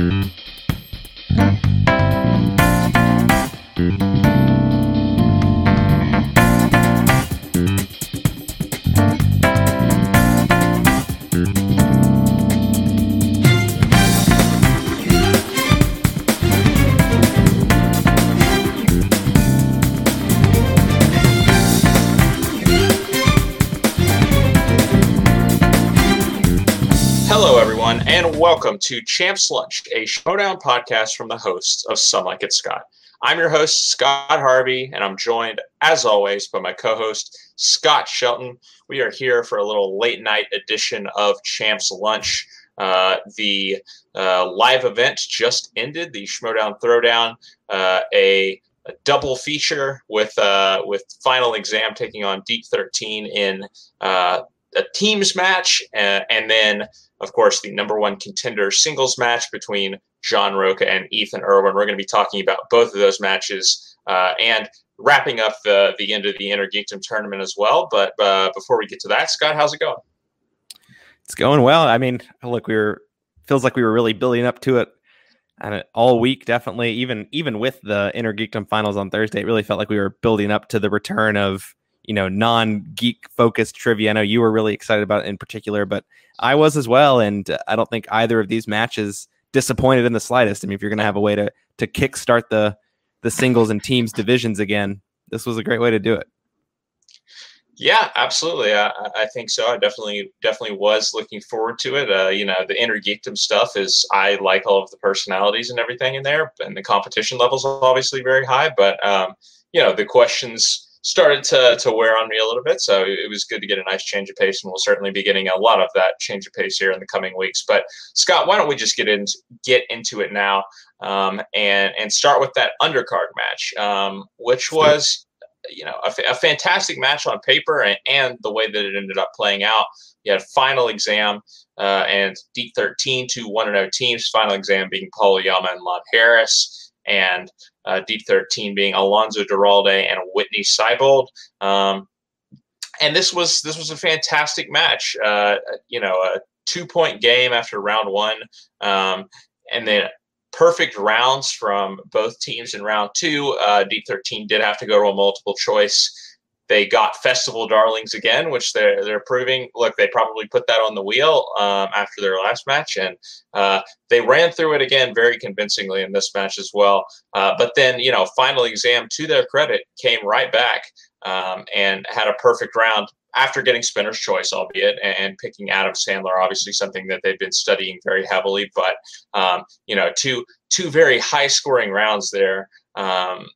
Mm-hmm. Welcome to Champs Lunch, a Schmoedown podcast from the hosts of Some Like It Scott. I'm your host, Scott Harvey, and I'm joined, as always, by my co host, Scott Shelton. We are here for a little late night edition of Champs Lunch. Uh, the uh, live event just ended, the Schmoedown Throwdown, uh, a, a, double feature with uh, with final exam taking on Deep 13 in uh, a teams match, uh, and then of course, the number one contender singles match between John Rocha and Ethan Erwin. We're going to be talking about both of those matches uh, and wrapping up the, the end of the Innergeekdom tournament as well. But uh, before we get to that, Scott, how's it going? It's going well. I mean, look, we were feels like we were really building up to it and all week definitely even even with the Innergeekdom finals on Thursday it really felt like we were building up to the return of you know non geek focused trivia. I know you were really excited about in particular, but I was as well, and I don't think either of these matches disappointed in the slightest. I mean, if you're going to have a way to to kickstart the the singles and teams divisions again, this was a great way to do it. Yeah, absolutely. I, I think so. I definitely definitely was looking forward to it. Uh, you know, the Innergeekdom stuff is I like all of the personalities and everything in there, and the competition levels are obviously very high. But um, you know, the questions started to, to wear on me a little bit. So it was good to get a nice change of pace, and we'll certainly be getting a lot of that change of pace here in the coming weeks. But Scott, why don't we just get into get into it now um, and and start with that undercard match, um, which was you know a, a, fantastic match on paper and, and the way that it ended up playing out. You had final exam uh, and Deep 13 to 1 0 teams. Final exam being Paul Oyama and Lon Harris. And uh, Deep 13 being Alonso Duralde and Whitney Seibold. Um, and this was this was a fantastic match. Uh, you know, a two point game after round one, um, and then perfect rounds from both teams in round two. Uh, Deep 13 did have to go to a multiple choice they got Festival Darlings again, which they're they're proving. Look, they probably put that on the wheel um, after their last match, and uh, they ran through it again very convincingly in this match as well. Uh, but then, you know, final exam to their credit came right back um, and had a perfect round after getting spinner's choice, albeit, and, picking Adam Sandler, obviously something that they've been studying very heavily. But um, you know, two two very high scoring rounds there. Um,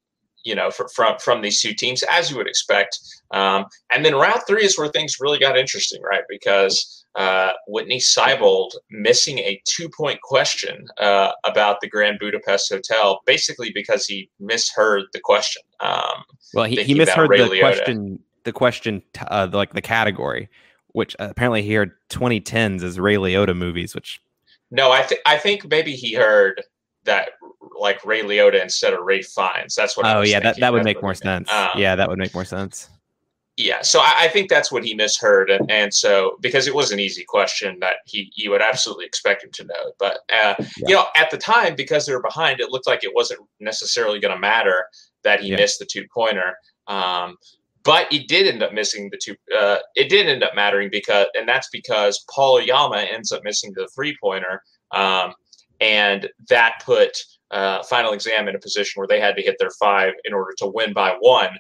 you know, for, from from these two teams, as you would expect. Um, and then round three is where things really got interesting, right? Because uh, Whitney Seibold missing a two point question uh, about the Grand Budapest Hotel, basically because he misheard the question. Um, well, he, he misheard the Liotta. question, the question, uh, like the category, which apparently he heard 2010s as Ray Liotta movies, which. No, I think I think maybe he heard that like Ray Liotta instead of Ralph Fiennes. That's what. Oh yeah, that, that would make more sense. Um, yeah, that would make more sense. Yeah, so I, I, think that's what he misheard, and, and so because it was an easy question that he you would absolutely expect him to know, but uh, yeah. you know at the time because they were behind, it looked like it wasn't necessarily going to matter that he yeah. missed the two pointer. Um, but he did end up missing the two. Uh, it did end up mattering because, and that's because Paul Oyama ends up missing the three pointer. Um, and that put uh, final exam in a position where they had to hit their five in order to win by one.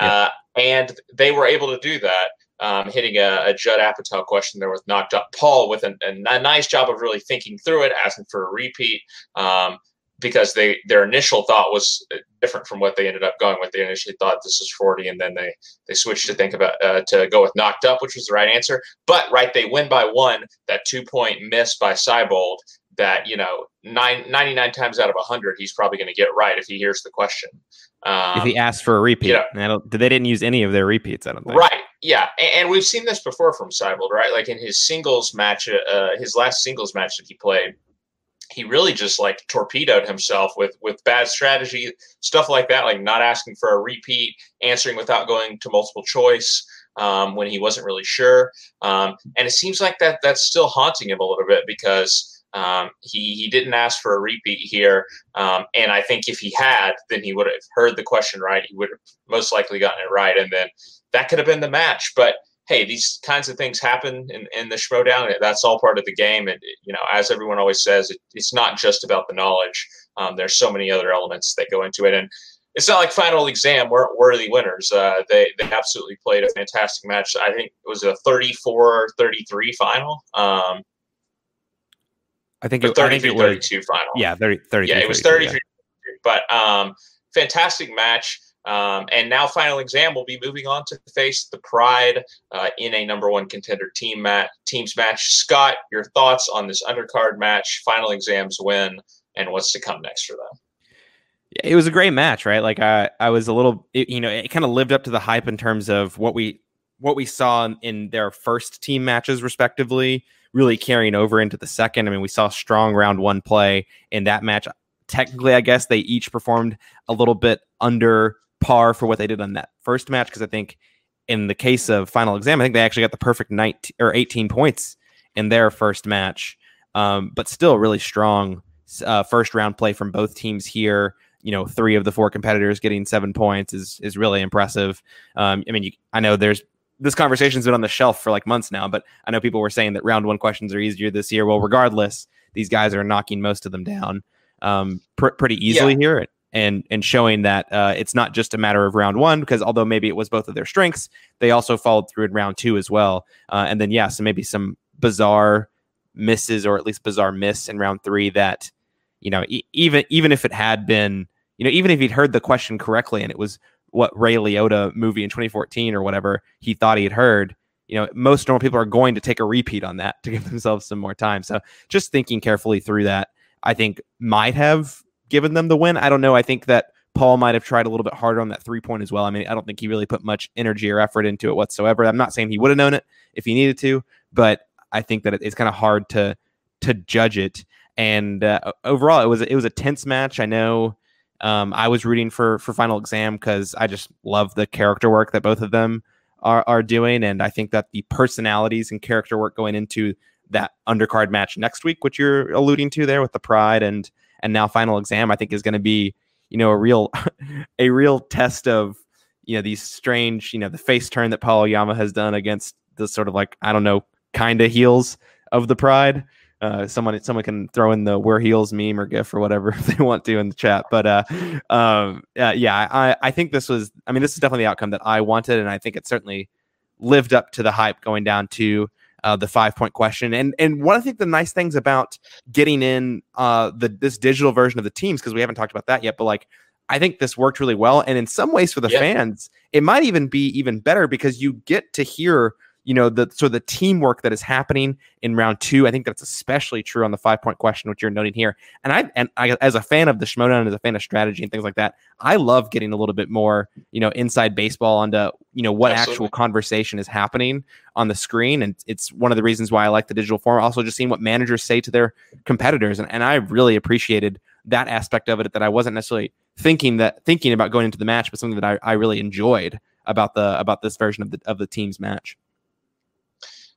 Yeah. Uh, and they were able to do that, um, hitting a, a, Judd Apatow question there with knocked up Paul with an, a, nice job of really thinking through it, asking for a repeat. Um, because they their initial thought was different from what they ended up going with. They initially thought this was 40, and then they they switched to think about uh, to go with knocked up, which was the right answer. But right, they win by one. That two point miss by Seibold that you know nine, 99 times out of 100 he's probably going to get right if he hears the question. Um, if he asks for a repeat. you know, they didn't use any of their repeats i don't think. Right yeah and, we've seen this before from Seibold, right? Like in his singles match uh, his last singles match that he played he really just like torpedoed himself with with bad strategy stuff like that like not asking for a repeat answering without going to multiple choice um, when he wasn't really sure. Um, and it seems like that that's still haunting him a little bit because Um, he he didn't ask for a repeat here, um, and I think if he had, then he would have heard the question right. He would have most likely gotten it right, and then that could have been the match. But hey, these kinds of things happen in, in the Schmoedown. That's all part of the game. And, you know, as everyone always says, it, it's not just about the knowledge. Um, there's so many other elements that go into it. And it's not like final exam weren't worthy winners. Uh, they, they absolutely played a fantastic match. I think it was a 34 33 final. Um, I think it, 33 32 final. Yeah, 30, 30 Yeah, it was 33. Yeah. But um, fantastic match. Um, and now, final exam will be moving on to face the Pride uh, in a number one contender team mat teams match. Scott, your thoughts on this undercard match? Final exams win, and what's to come next for them? It was a great match, right? Like I, I was a little, it, you know, it kind of lived up to the hype in terms of what we, what we saw in their first team matches, respectively, really carrying over into the second. I mean, we saw strong round one play in that match. Technically, I guess they each performed a little bit under par for what they did on that first match because I think in the case of final exam, I think they actually got the perfect night or 18 points in their first match. Um, but still really strong uh, first round play from both teams here. You know, three of the four competitors getting seven points is is really impressive. Um, I mean, you, I know there's this conversation's been on the shelf for like months now, but I know people were saying that round one questions are easier this year. Well, regardless, these guys are knocking most of them down um, pr- pretty easily yeah. here and and showing that uh, it's not just a matter of round one because although maybe it was both of their strengths, they also followed through in round two as well. Uh, and then yeah, so maybe some bizarre misses or at least bizarre miss in round three that you know e- even even if it had been you know even if he'd heard the question correctly and it was what Ray Liotta movie in 2014 or whatever he thought he had heard. You know, most normal people are going to take a repeat on that to give themselves some more time. So just thinking carefully through that, I think might have given them the win. I don't know. I think that Paul might have tried a little bit harder on that three point as well. I mean, I don't think he really put much energy or effort into it whatsoever. I'm not saying he would have known it if he needed to, but I think that it's kind of hard to to judge it. And uh, overall, it was it was a tense match. I know um, I was rooting for for final exam because I just love the character work that both of them are are doing, and I think that the personalities and character work going into that undercard match next week, which you're alluding to there with the pride and and now final exam i think is going to be you know a real a real test of you know these strange you know the face turn that paul oyama has done against the sort of like i don't know kind of heels of the pride uh, someone someone can throw in the wear heels meme or gif or whatever if they want to in the chat but uh, um, uh, yeah I, I think this was i mean this is definitely the outcome that i wanted and i think it certainly lived up to the hype going down to uh, the five point question. And and one I think the nice things about getting in uh, the this digital version of the teams because we haven't talked about that yet, but like I think this worked really well. And in some ways for the yeah. fans, it might even be even better because you get to hear you know the so the teamwork that is happening in round two. I think that's especially true on the five point question, which you're noting here. And I and I, as a fan of the Schmoedown and as a fan of strategy and things like that, I love getting a little bit more you know inside baseball onto you know what Absolutely. actual conversation is happening on the screen. And it's one of the reasons why I like the digital form. Also, just seeing what managers say to their competitors, and, and I really appreciated that aspect of it that I wasn't necessarily thinking that thinking about going into the match, but something that I, I really enjoyed about the about this version of the of the team's match.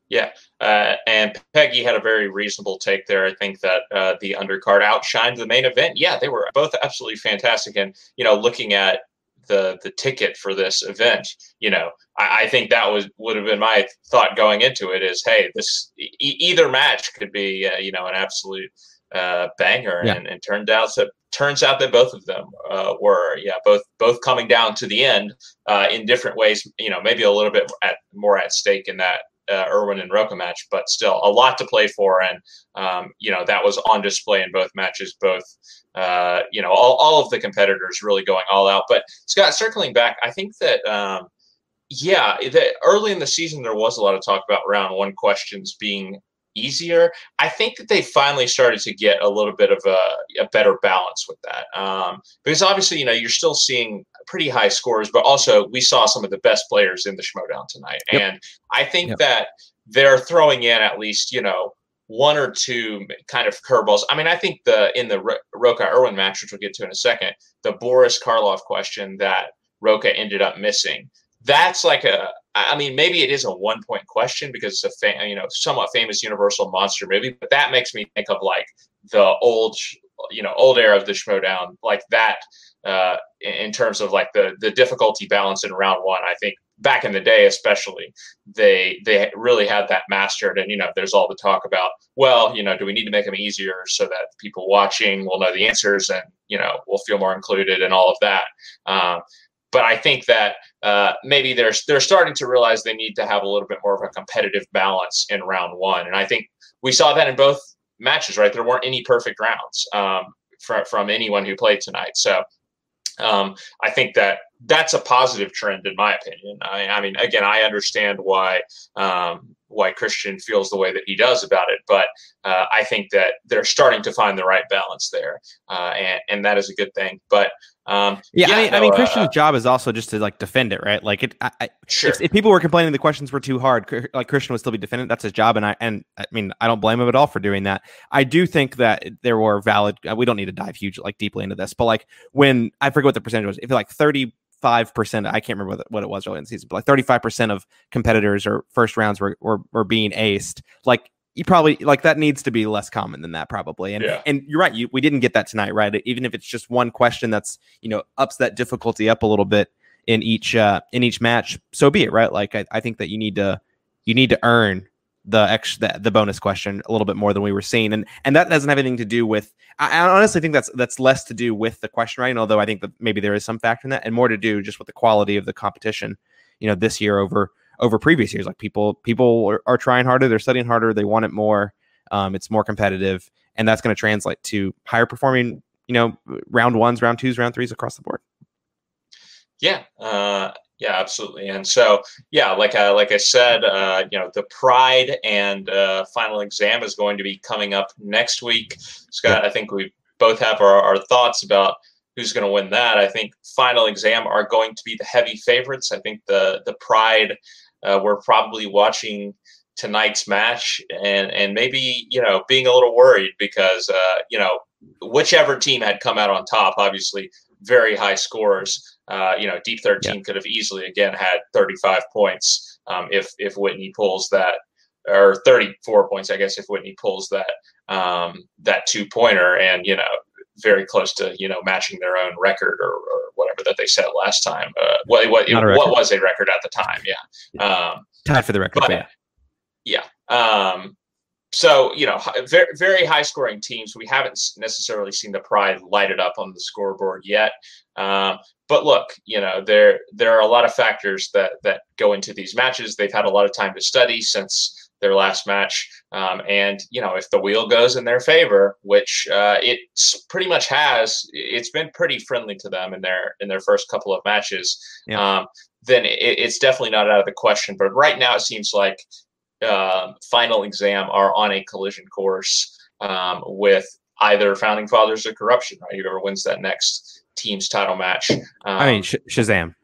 Yeah, uh, and Peggy had a very reasonable take there. I think that uh, the undercard outshined the main event. Yeah, they were both absolutely fantastic. And you know, looking at the the ticket for this event, you know, I, I think that was would have been my thought going into it. Is hey, this e- either match could be uh, you know an absolute uh, banger, yeah. and, and turned out that turns out that both of them uh, were yeah both both coming down to the end uh, in different ways. You know, maybe a little bit at more at stake in that uh, Erwin and Rocha match, but still a lot to play for. And, um, you know, that was on display in both matches, both, uh, you know, all, all of the competitors really going all out. But Scott, circling back, I think that, um, yeah, that early in the season, there was a lot of talk about round one questions being easier. I think that they finally started to get a little bit of a, a better balance with that. Um, because obviously, you know, you're still seeing pretty high scores, but also we saw some of the best players in the Schmoedown tonight. Yep. And I think yep. that they're throwing in at least, you know, one or two kind of curveballs. I mean, I think the in the Rocha Erwin match, which we'll get to in a second, the Boris Karloff question that Rocha ended up missing. That's like a I mean, maybe it is a one point question because it's a fa- you know somewhat famous Universal monster movie, but that makes me think of like the old you know old era of the Schmoedown, like that uh, in terms of like the the difficulty balance in round one. I think back in the day, especially, they they really had that mastered. And you know, there's all the talk about, well, you know, do we need to make them easier so that people watching will know the answers and you know will feel more included and all of that. Um, but I think that uh, maybe they're they're starting to realize they need to have a little bit more of a competitive balance in round one, and I think we saw that in both matches. Right, there weren't any perfect rounds um, from from anyone who played tonight, so um, I think that that's a positive trend in my opinion. I, I mean, again, I understand why um, why Christian feels the way that he does about it, but uh, I think that they're starting to find the right balance there, uh, and and that is a good thing. But um, yeah, yeah, I mean, no, I mean, Christian's uh, job is also just to like defend it, right? Like, it. I, sure. If, if, people were complaining the questions were too hard, like Christian would still be defending. That's his job, and I and I mean, I don't blame him at all for doing that. I do think that there were valid. Uh, we don't need to dive huge like deeply into this, but like when I forget what the percentage was, if like thirty five percent, I can't remember what, it was early in the season, but like thirty five percent of competitors or first rounds were, were were being aced. Like you probably like that needs to be less common than that probably and yeah. and you're right you, we didn't get that tonight right even if it's just one question that's you know ups that difficulty up a little bit in each uh in each match so be it right like i, I think that you need to you need to earn the extra the, the, bonus question a little bit more than we were seeing and and that doesn't have anything to do with I, I honestly think that's that's less to do with the question writing although i think that maybe there is some factor in that and more to do just with the quality of the competition you know this year over over previous years. Like people people are, are trying harder, they're studying harder, they want it more. Um, it's more competitive, and that's going to translate to higher performing. You know, round ones, round twos, round threes across the board. Yeah, uh, yeah, absolutely. And so, yeah, like I, like I said, uh, you know, the Pride and uh, final exam is going to be coming up next week. Scott, I think we both have our, our thoughts about who's going to win that. I think final exam are going to be the heavy favorites. I think the the Pride uh, we're probably watching tonight's match and and maybe you know being a little worried because uh, you know whichever team had come out on top, obviously very high scores. Uh, you know, Deep 13 yeah. could have easily again had 35 points um, if if Whitney pulls that, or 34 points, I guess, if Whitney pulls that um, that two pointer, and you know, very close to you know matching their own record or, or whatever that they set last time. Uh, what what, what was a record at the time? Yeah, yeah. Um, tied for the record. But, yeah. yeah. Um, so you know, very very high scoring teams. We haven't necessarily seen the pride light it up on the scoreboard yet. Um, but look, you know, there there are a lot of factors that that go into these matches. They've had a lot of time to study since their last match. Um, and you know, if the wheel goes in their favor, which uh, it pretty much has, it's been pretty friendly to them in their in their first couple of matches. Yeah. Um, then it, it's definitely not out of the question. But right now, it seems like uh, final exam are on a collision course um, with either founding fathers or corruption. Right, whoever wins that next team's title match. I mean, um, Sh- Shazam.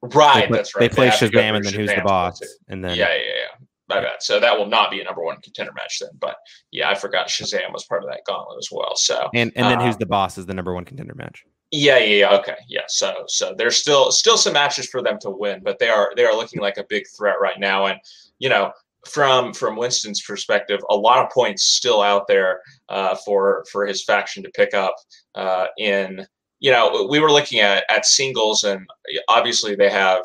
Right, play, that's right. They play they Shazam and then Shazam who's the boss, and then yeah, yeah, yeah. My bad. So that will not be a number one contender match then. But yeah, I forgot Shazam was part of that gauntlet as well. So and and then um, who's the boss is the number one contender match. Yeah, yeah, yeah. Okay, yeah. So so there's still still some matches for them to win, but they are they are looking like a big threat right now. And you know, from from Winston's perspective, a lot of points still out there uh, for for his faction to pick up uh, in you know, we were looking at at singles, and obviously they have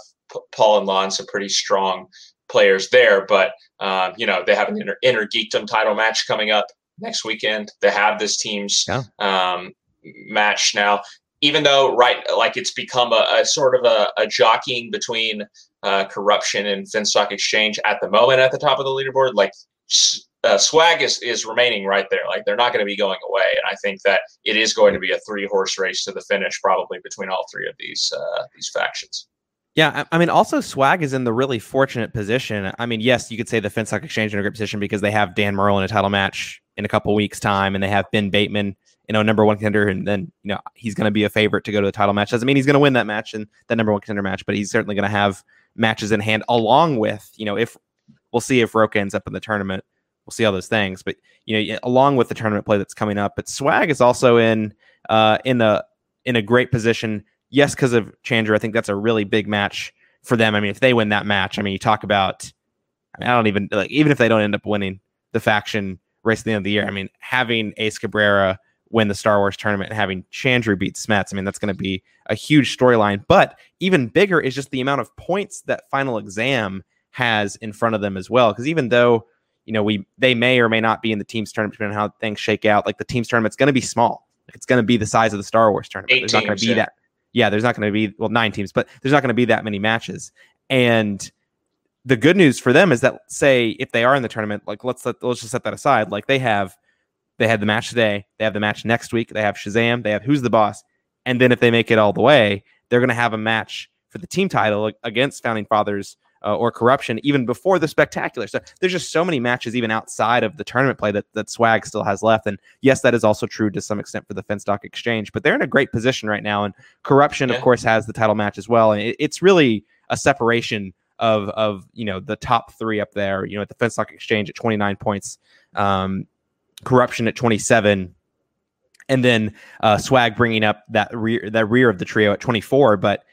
Paul and Lon, some pretty strong players there. But um, you know, they have an inner, inner geekdom title match coming up next weekend. They have this team's yeah. um, match now. Even though, right, like it's become a, a sort of a, a jockeying between uh, corruption and Finstock Exchange at the moment at the top of the leaderboard. Like uh, swag is, is remaining right there. Like they're not going to be going away. And I think that it is going to be a three horse race to the finish, probably between all three of these uh, these factions. Yeah, I mean, also Swag is in the really fortunate position. I mean, yes, you could say the Finstock Exchange in a great position because they have Dan Murrell in a title match in a couple weeks' time, and they have Ben Bateman, you know, number one contender, and then you know he's going to be a favorite to go to the title match. Doesn't mean he's going to win that match and that number one contender match, but he's certainly going to have matches in hand along with, you know, if we'll see if Rocha ends up in the tournament we'll see all those things. But you know, along with the tournament play that's coming up, but Swag is also in uh, in a in a great position. Yes, because of Chandru, I think that's a really big match for them. I mean, if they win that match, I mean, you talk about, I, mean, I don't even like, even if they don't end up winning the faction race at the end of the year, I mean, having Ace Cabrera win the Star Wars tournament and having Chandru beat Smets, I mean, that's going to be a huge storyline. But even bigger is just the amount of points that final exam has in front of them as well. Because even though, you know, we they may or may not be in the teams tournament depending on how things shake out, like the teams tournament's going to be small. It's going to be the size of the Star Wars tournament. Eight there's not going to be yeah. that. Yeah, there's not going to be well nine teams, but there's not going to be that many matches. And the good news for them is that say if they are in the tournament, like let's let, let's just set that aside. Like they have they had the match today, they have the match next week, they have Shazam, they have Who's the Boss, and then if they make it all the way, they're going to have a match for the team title against Founding Fathers uh, or Corruption even before the spectacular. So there's just so many matches even outside of the tournament play that that Swag still has left. And yes, that is also true to some extent for the Finstock Exchange, but they're in a great position right now. And Corruption, Yeah. of course, has the title match as well. And it, it's really a separation of of you know the top three up there. You know, at the Finstock Exchange at 29 points, um, Corruption at 27, and then uh, Swag bringing up that rear that rear of the trio at 24. But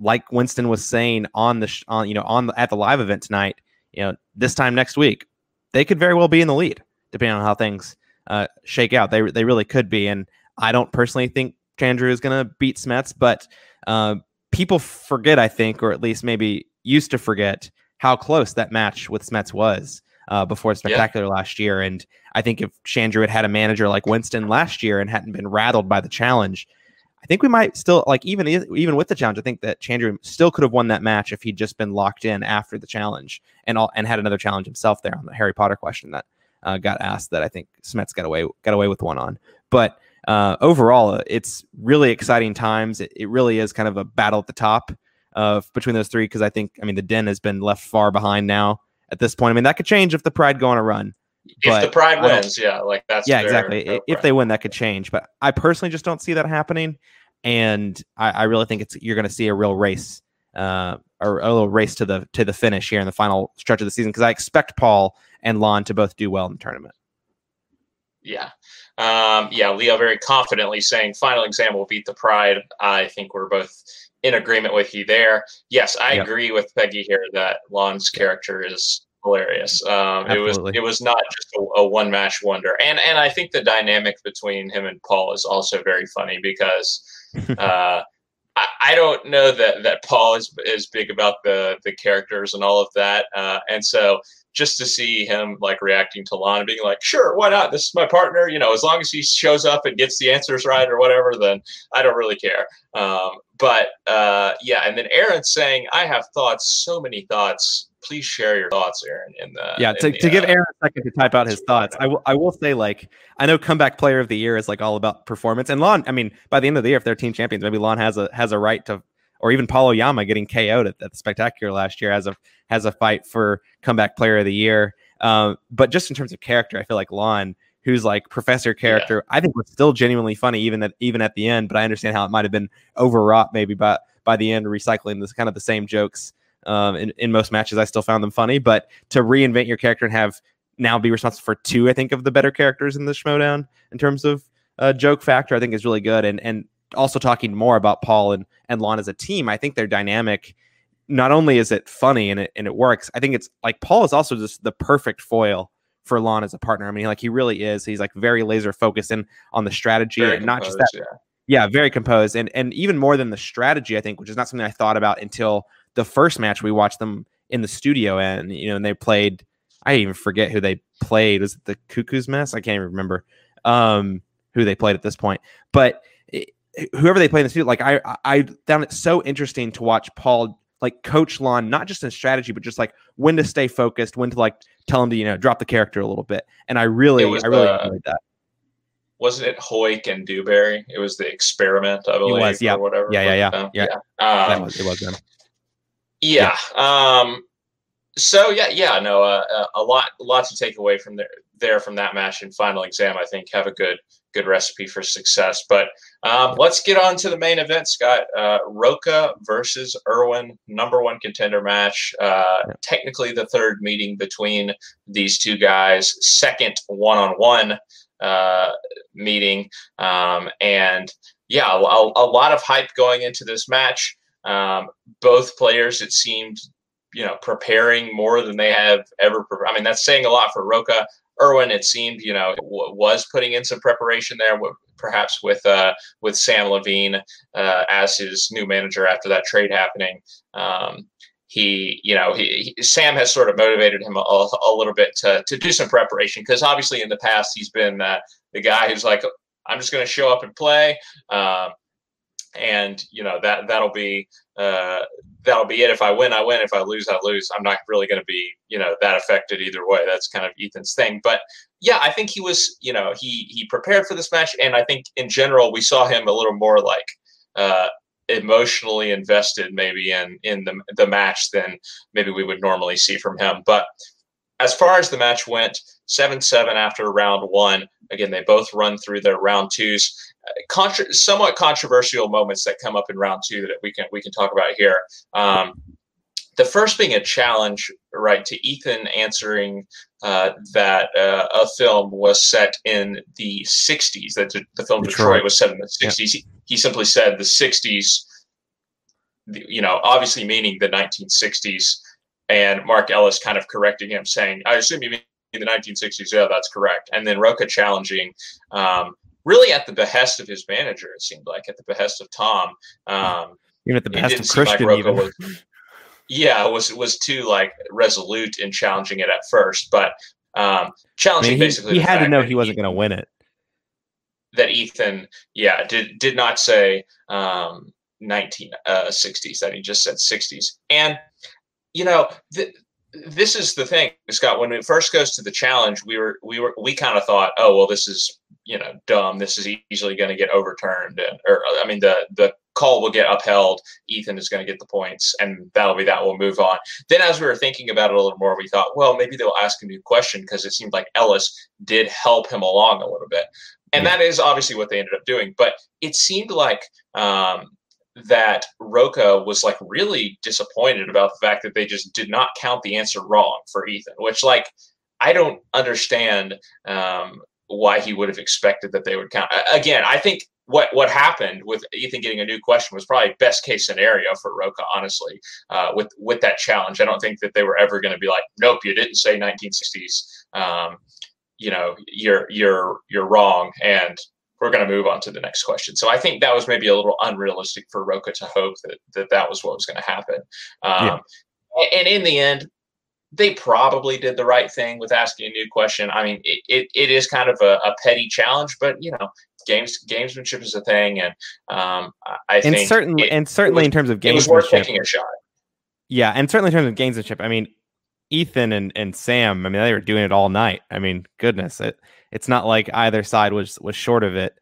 like Winston was saying on the sh- on you know on the, at the live event tonight, you know this time next week, they could very well be in the lead depending on how things uh, shake out. They they really could be, and I don't personally think Chandru is going to beat Smets, but uh, people forget, I think, or at least maybe used to forget how close that match with Smets was uh, before Spectacular last year. And I think if Chandru had had a manager like Winston last year and hadn't been rattled by the challenge, I think we might still like even even with the challenge. I think that Chandru still could have won that match if he'd just been locked in after the challenge and all and had another challenge himself there on the Harry Potter question that uh, got asked that I think Smets got away got away with one on. But uh, overall, it's really exciting times. It, it really is kind of a battle at the top of between those three because I think I mean the Den has been left far behind now at this point. I mean that could change if the Pride go on a run. If the Pride wins, yeah, like that's yeah, their- exactly. their If they win, that could change. But I personally just don't see that happening, and I, I really think it's you're going to see a real race, uh, or a little race to the to the finish here in the final stretch of the season because I expect Paul and Lon to both do well in the tournament. Yeah. Um, yeah, Leo very confidently saying final exam will beat the pride. I think we're both in agreement with you there. Yes, I Yep. agree with Peggy here that Lon's character is hilarious. Um, it was it was not just a, a one match wonder. And and I think the dynamic between him and Paul is also very funny because uh I, I don't know that that Paul is is big about the the characters and all of that. Uh, and so just to see him like reacting to Lana being like, sure, why not? This is my partner. You know, as long as he shows up and gets the answers right or whatever, then I don't really care. Um, but uh, yeah, and then Aaron saying, I have thoughts, so many thoughts. Please share your thoughts, Aaron. In the yeah, to, the, to give uh, Aaron a second to type out his thoughts, I will I will say like I know comeback player of the year is like all about performance, and Lon. I mean, by the end of the year, if they're team champions, maybe Lon has a has a right to, or even Paul Oyama getting KO'd at, at the spectacular last year has a has a fight for comeback player of the year. Um, but just in terms of character, I feel like Lon, who's like professor character, I think was still genuinely funny even at even at the end. But I understand how it might have been overwrought maybe by by the end, recycling this kind of the same jokes um, in, in most matches. I still found them funny, but to reinvent your character and have now be responsible for two, I think, of the better characters in the Schmoedown in terms of uh, joke factor, I think is really good. And and also talking more about Paul and and Lon as a team, I think their dynamic. Not only is it funny and it and it works, I think it's like Paul is also just the perfect foil for Lon as a partner. I mean, like he really is. He's like very laser focused in on the strategy very and not just that yeah. yeah, very composed, and and even more than the strategy, I think, which is not something I thought about until the first match we watched them in the studio, and you know, and they played. I even forget who they played. Was it the Cuckoo's Mess? I can't even remember um, who they played at this point. But it, whoever they played in the studio, like I, I found it so interesting to watch Paul like coach Lon, not just in strategy, but just like when to stay focused, when to like tell him to you know drop the character a little bit. And I really, was, I really uh, enjoyed that. Wasn't it Hoyk and Dewberry? It was the experiment, I believe, was, yeah. or whatever. Yeah, yeah, yeah, Um, yeah. Um, that was it was them. Yeah. Um, so yeah, yeah, no, uh, uh, a lot, a lot to take away from there, there from that match and final exam. I think have a good, good recipe for success. But um, let's get on to the main event, Scott. Uh, Rocha versus Erwin, number one contender match. Uh, Technically, the third meeting between these two guys, second one-on-one uh, meeting, um, and yeah, a, a lot of hype going into this match Um, both players, it seemed, you know, preparing more than they have ever. Pre- I mean, that's saying a lot for Rocha. Erwin, it seemed, you know, w- was putting in some preparation there, w- perhaps with uh, with Sam Levine uh, as his new manager after that trade happening. Um, he, you know, he, he, Sam has sort of motivated him a, a little bit to, to do some preparation because obviously in the past he's been uh, the guy who's like, I'm just going to show up and play. Um, and you know that that'll be uh, that'll be it. If I win, I win. If I lose, I lose. I'm not really going to be you know that affected either way. That's kind of Ethan's thing. But yeah, I think he was you know he he prepared for this match, and I think in general we saw him a little more like uh, emotionally invested maybe in in the the match than maybe we would normally see from him. But as far as the match went, seven seven after round one. Again, they both run through their round twos. Contra- somewhat controversial moments that come up in round two that we can we can talk about here. Um, the first being a challenge, right, to Ethan answering uh, that uh, a film was set in the 60s, that the film Detroit, Detroit was set in the 60s. Yeah. He, he, simply said the 60s, you know, obviously meaning the 1960s. And Mark Ellis kind of correcting him, saying, I assume you mean the 1960s. Yeah, that's correct. And then Rocha challenging, um, really at the behest of his manager, it seemed like, at the behest of Tom. Um, even at the behest of Christian, like even. Was, yeah, was was too like resolute in challenging it at first, but um, challenging I mean, he, basically. He had to know he wasn't going to win it. That Ethan, yeah, did did not say um, 1960s. Uh, that he just said 60s, and you know, th- this is the thing, Scott. When it first goes to the challenge, we were we were we kind of thought, oh well, this is you know dumb. This is easily going to get overturned, and or I mean the the call will get upheld. Ethan is going to get the points, and that'll be that. We'll move on. Then, as we were thinking about it a little more, we thought, well, maybe they'll ask a new question because it seemed like Ellis did help him along a little bit, and that is obviously what they ended up doing. But it seemed like um, that Rocha was like really disappointed about the fact that they just did not count the answer wrong for Ethan, which like I don't understand um, why he would have expected that they would count. Again, I think what what happened with Ethan getting a new question was probably best case scenario for Rocha, honestly, uh, with with that challenge. I don't think that they were ever going to be like, nope, you didn't say 1960s. Um, you know, you're you're you're wrong, and we're going to move on to the next question. So I think that was maybe a little unrealistic for Rocha to hope that that, that was what was going to happen. Um, yeah. And in the end, they probably did the right thing with asking a new question. I mean, it, it, it is kind of a, a petty challenge, but you know, games gamesmanship is a thing, and um, I and think certainly it, and certainly was, in terms of gamesmanship, it was worth taking a shot. Yeah, and certainly in terms of gamesmanship, I mean, Ethan and, and Sam, I mean, they were doing it all night. I mean, goodness, it it's not like either side was was short of it.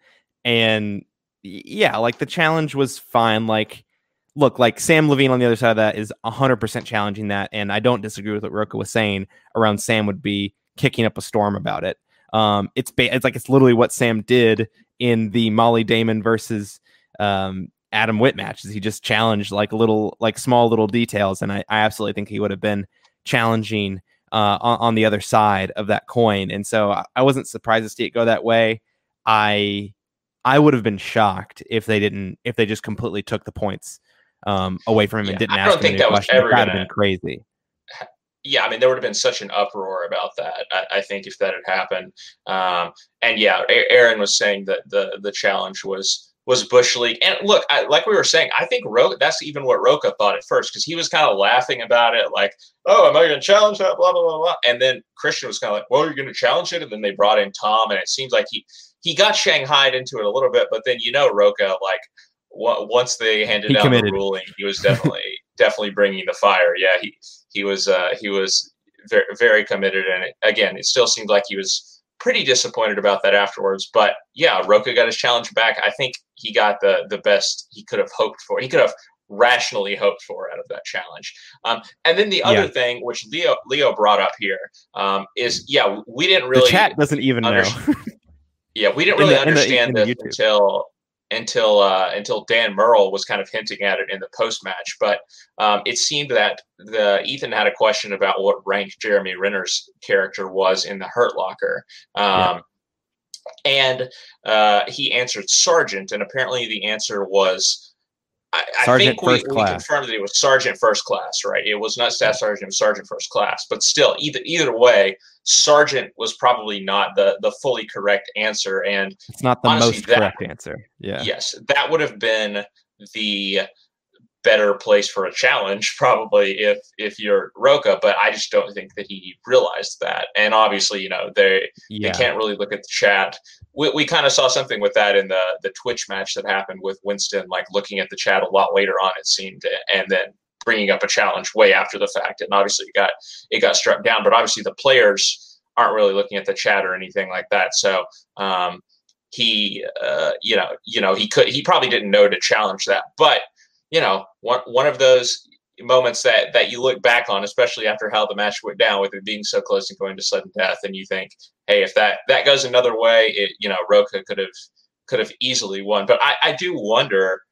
And yeah, like the challenge was fine. Like, look, like Sam Levine on the other side of that is 100% challenging that. And I don't disagree with what Rocha was saying around Sam would be kicking up a storm about it. Um, it's ba- it's like it's literally what Sam did in the Molly Damon versus um, Adam Witt matches. He just challenged like little, like small little details, and I, I absolutely think he would have been challenging uh, on, on, the other side of that coin. And so I, I wasn't surprised to see it go that way. I I would have been shocked if they didn't if they just completely took the points um, away from him yeah, and didn't I ask him any question. That would have been crazy. Yeah, I mean, there would have been such an uproar about that. I, I think if that had happened, um, and yeah, Aaron was saying that the the challenge was was Bush League. And look, I, like we were saying, I think Rocha, that's even what Rocha thought at first because he was kind of laughing about it, like, oh, am I going to challenge that? Blah, blah, blah, blah. And then Christian was kind of like, well, you're going to challenge it. And then they brought in Tom, and it seems like he, he got shanghaied into it a little bit, but then, you know, Rocha, like, once they handed he down committed. the ruling, he was definitely, definitely bringing the fire. Yeah, he, he was, uh, he was very, very committed. And it, again, it still seemed like he was, pretty disappointed about that afterwards. But yeah, Rocha got his challenge back. I think he got the the best he could have hoped for. He could have rationally hoped for out of that challenge. Um, and then the other yeah. thing, which Leo Leo brought up here, um, is yeah, we didn't really the chat doesn't even know. yeah, we didn't really the, understand the, this until until uh, until Dan Murrell was kind of hinting at it in the post match. But um, it seemed that the Ethan had a question about what rank Jeremy Renner's character was in the Hurt Locker. Um, yeah. And uh, he answered sergeant, and apparently the answer was I, I think we, we confirmed that it was sergeant first class, right? It was not staff sergeant, it was sergeant first class. But still, either either way, sergeant was probably not the the fully correct answer, and it's not the honestly, most that, correct answer. Yeah. Yes, that would have been the better place for a challenge probably if if you're Rocha, but I just don't think that he realized that. And obviously, you know, they yeah. they can't really look at the chat. We, we kind of saw something with that in the the Twitch match that happened with Winston, like looking at the chat a lot later on, it seemed, and then bringing up a challenge way after the fact. And obviously, it got it got struck down. But obviously, the players aren't really looking at the chat or anything like that. So. Um, he, uh, you know, you know, he could, he probably didn't know to challenge that, but you know, one one of those moments that that you look back on, especially after how the match went down, with it being so close and going to sudden death, and you think, hey, if that that goes another way, it you know, Rocha could have could have easily won. But I, I do wonder.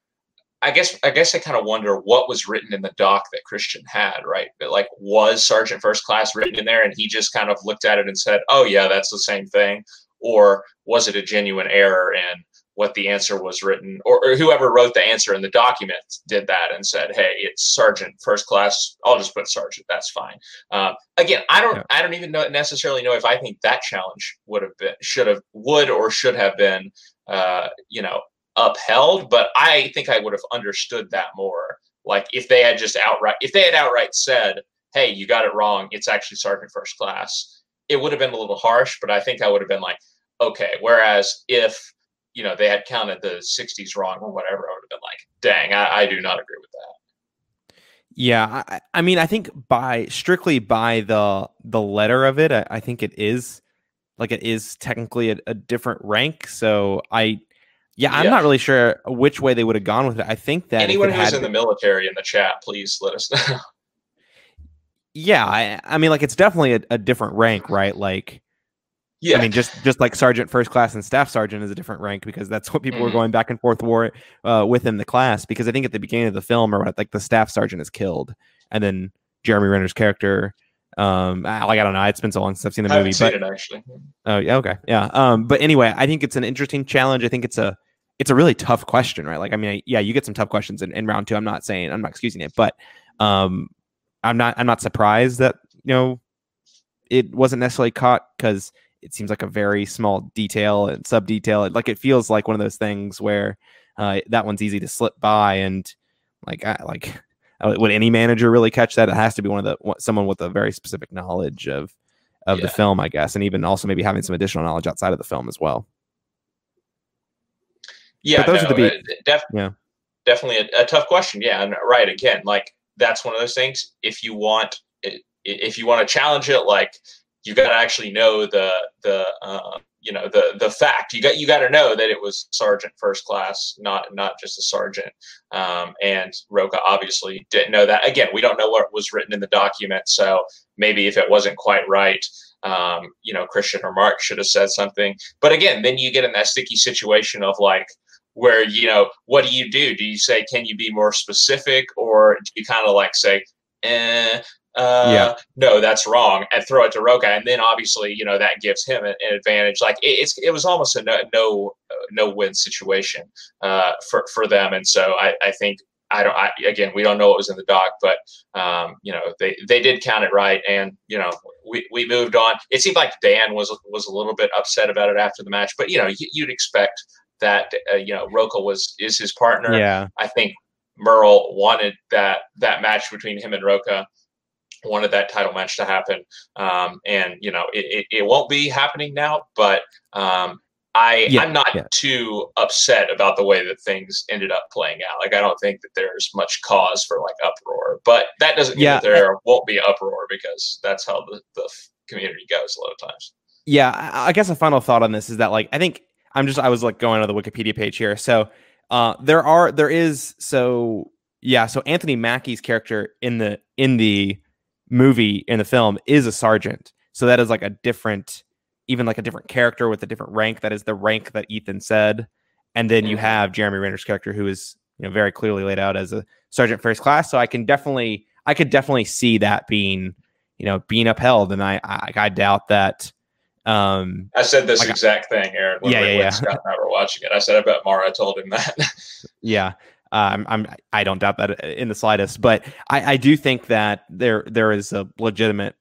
I guess I guess I kind of wonder what was written in the doc that Christian had, right? But like, was Sergeant First Class written in there, and he just kind of looked at it and said, "Oh yeah, that's the same thing," or was it a genuine error and what the answer was written, or, or, whoever wrote the answer in the document did that and said, "Hey, it's sergeant, first class. I'll just put sergeant. That's fine." Uh, again, I don't, yeah. I don't even know necessarily know if I think that challenge would have been, should have, would or should have been, uh, you know, upheld. But I think I would have understood that more. Like if they had just outright, if they had outright said, "Hey, you got it wrong. It's actually sergeant first class," it would have been a little harsh. But I think I would have been like, okay. Whereas if you know, they had counted the 60s wrong or whatever, I would have been like, dang, I, I do not agree with that. Yeah, I, I, mean, I think by strictly by the the letter of it, I, I think it is like it is technically a, a different rank. So I, yeah, I'm yeah. not really sure which way they would have gone with it. I think that anyone who's in the military in the chat, please let us know. yeah, I, I mean, like it's definitely a, a different rank, right? Like yeah, I mean, just just like sergeant first class and staff sergeant is a different rank because that's what people mm-hmm. were going back and forth war uh, within the class. Because I think at the beginning of the film, or like the staff sergeant is killed, and then Jeremy Renner's character, um, like I don't know, it's been so long since I've seen the movie, but actually. Oh yeah, okay, yeah. Um, but anyway, I think it's an interesting challenge. I think it's a it's a really tough question, right? Like, I mean, yeah, you get some tough questions in, in round two. I'm not saying I'm not excusing it, but um, I'm not I'm not surprised that you know it wasn't necessarily caught because it seems like a very small detail and sub detail. Like it feels like one of those things where uh, that one's easy to slip by, and like I, like uh, would any manager really catch that? It has to be one of the someone with a very specific knowledge of of yeah. the film, I guess, and even also maybe having some additional knowledge outside of the film as well. Yeah, but those no, are the be- def- yeah. definitely a, a tough question. Yeah, and right again, like that's one of those things. If you want, if you want to challenge it, like you got to actually know the the uh, you know the the fact. You got you got to know that it was sergeant first class not not just a sergeant. Um, and Rocha obviously didn't know that. Again we don't know what was written in the document so maybe if it wasn't quite right um, you know Christian or Mark should have said something. But again then you get in that sticky situation of like where you know what do you do? Do you say can you be more specific? Or do you kind of like say eh, uh, yeah. no, that's wrong, and throw it to Rocha, and then obviously, you know, that gives him an, an advantage. Like it, it's, it was almost a no, no, no win situation uh, for for them, and so I, I think I don't. I, again, we don't know what was in the dock, but um, you know, they they did count it right, and you know, we, we moved on. It seemed like Dan was was a little bit upset about it after the match, but you know, you, would expect that. Uh, you know, Rocha was is his partner. Yeah, I think Murrell wanted that that match between him and Rocha wanted that title match to happen. Um, and you know, it, it, it, won't be happening now, but um, I yeah, I'm not yeah. too upset about the way that things ended up playing out. Like I don't think that there's much cause for like uproar, but that doesn't mean yeah, that there won't be uproar because that's how the, the community goes a lot of times. Yeah, I guess a final thought on this is that like I think I'm just I was like going to the Wikipedia page here. So uh there are there is so yeah, so Anthony Mackie's character in the in the movie in the film is a sergeant. So that is like a different, even like a different character with a different rank. That is the rank that Ethan said. And then you mm-hmm. have Jeremy Renner's character who is, you know, very clearly laid out as a sergeant first class. So I can definitely, I could definitely see that being, you know, being upheld. And I, I, I doubt that. Um, I said this like exact thing, Aaron. When yeah, yeah, yeah. Scott and I were watching it. I said, I bet Mara told him that. yeah. Um, I'm I don't doubt that in the slightest, but I, I do think that there there is a legitimate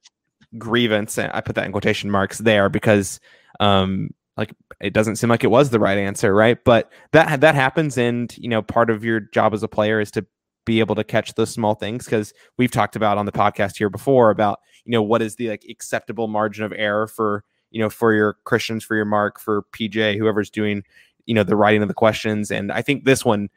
grievance. and I put that in quotation marks there because um, like it doesn't seem like it was the right answer, right? But that that happens, and you know, part of your job as a player is to be able to catch those small things because we've talked about on the podcast here before about you know what is the like acceptable margin of error for you know for your Christians, for your Mark, for PJ, whoever's doing you know the writing of the questions, and I think this one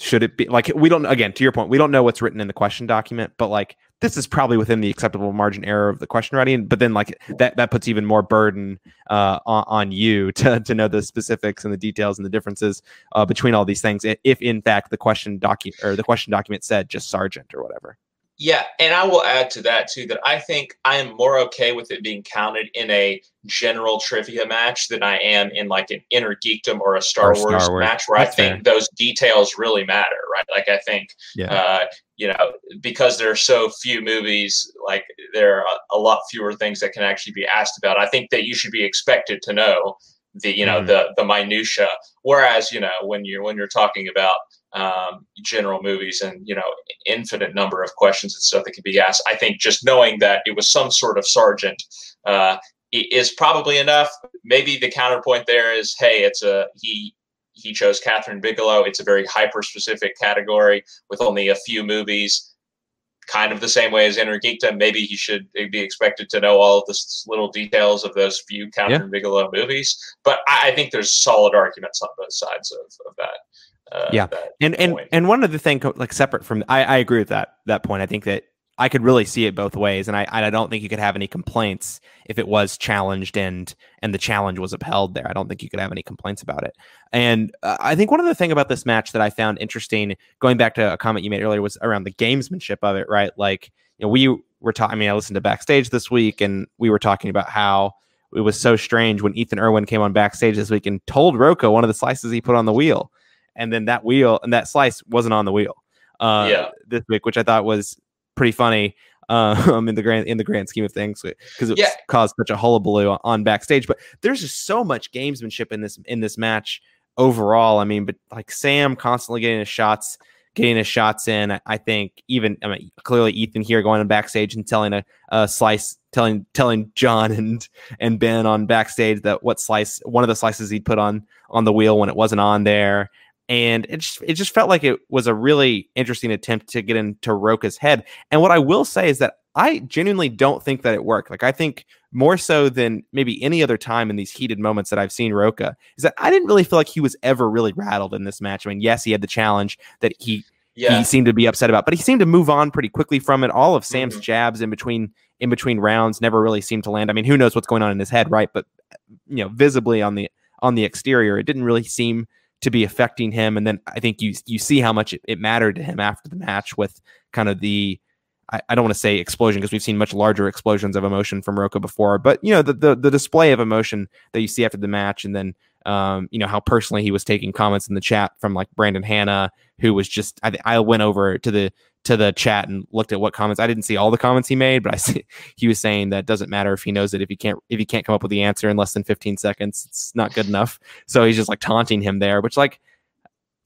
should it be like we don't again to your point we don't know what's written in the question document but like this is probably within the acceptable margin error of the question writing but then like that that puts even more burden uh, on, on, you to, to know the specifics and the details and the differences uh, between all these things if in fact the question document or the question document said just sergeant or whatever yeah, and I will add to that too that I think I am more okay with it being counted in a general trivia match than I am in like an Innergeekdom or a Star, or Wars, Star Wars, match where That's I think fair. those details really matter, right? Like I think, yeah. uh, you know, because there are so few movies, like there are a, lot fewer things that can actually be asked about. I think that you should be expected to know the you know mm-hmm. the the minutia. Whereas you know when you're when you're talking about um, general movies and you know infinite number of questions and stuff that can be asked. I think just knowing that it was some sort of sergeant uh, is probably enough. Maybe the counterpoint there is, hey, it's a he he chose Kathryn Bigelow. It's a very hyper specific category with only a few movies. Kind of the same way as Innergeekdom. Maybe he should be expected to know all of the little details of those few Kathryn yeah. Bigelow movies. But I, I think there's solid arguments on both sides of, of that. Uh, yeah, and and point. and one other thing, like separate from, I, I agree with that that point. I think that I could really see it both ways, and I I don't think you could have any complaints if it was challenged and and the challenge was upheld there. I don't think you could have any complaints about it. And uh, I think one of the thing about this match that I found interesting, going back to a comment you made earlier, was around the gamesmanship of it. Right, like you know, we were talking. I mean, I listened to backstage this week, and we were talking about how it was so strange when Ethan Erwin came on backstage this week and told Rocha one of the slices he put on the wheel and then that wheel and that slice wasn't on the wheel uh, yeah. this week, which I thought was pretty funny um, in the grand in the grand scheme of things because it yeah. caused such a hullabaloo on backstage. But there's just so much gamesmanship in this in this match overall. I mean, but like Sam constantly getting his shots getting his shots in. I think even I mean clearly Ethan here going on backstage and telling a, a, slice, telling telling John and and Ben on backstage that what slice one of the slices he put on on the wheel when it wasn't on there and it just, it just felt like it was a really interesting attempt to get into Rocha's head. And what I will say is that I genuinely don't think that it worked. Like I think more so than maybe any other time in these heated moments that I've seen Rocha is that I didn't really feel like he was ever really rattled in this match. I mean, yes, he had the challenge that he yeah. he seemed to be upset about, but he seemed to move on pretty quickly from it. All of Sam's mm-hmm. jabs in between in between rounds never really seemed to land. I mean, who knows what's going on in his head, right? But you know, visibly on the on the exterior, it didn't really seem to be affecting him. And then I think you you see how much it, it mattered to him after the match with kind of the I, don't want to say explosion because we've seen much larger explosions of emotion from Rocha before, but you know the, the the display of emotion that you see after the match, and then um, you know how personally he was taking comments in the chat from like Brandon Hanna, who was just I, I went over to the to the chat and looked at what comments. I didn't see all the comments he made, but I see he was saying that doesn't matter if he knows it if he can't if he can't come up with the answer in less than 15 seconds, it's not good enough. So he's just like taunting him there, which like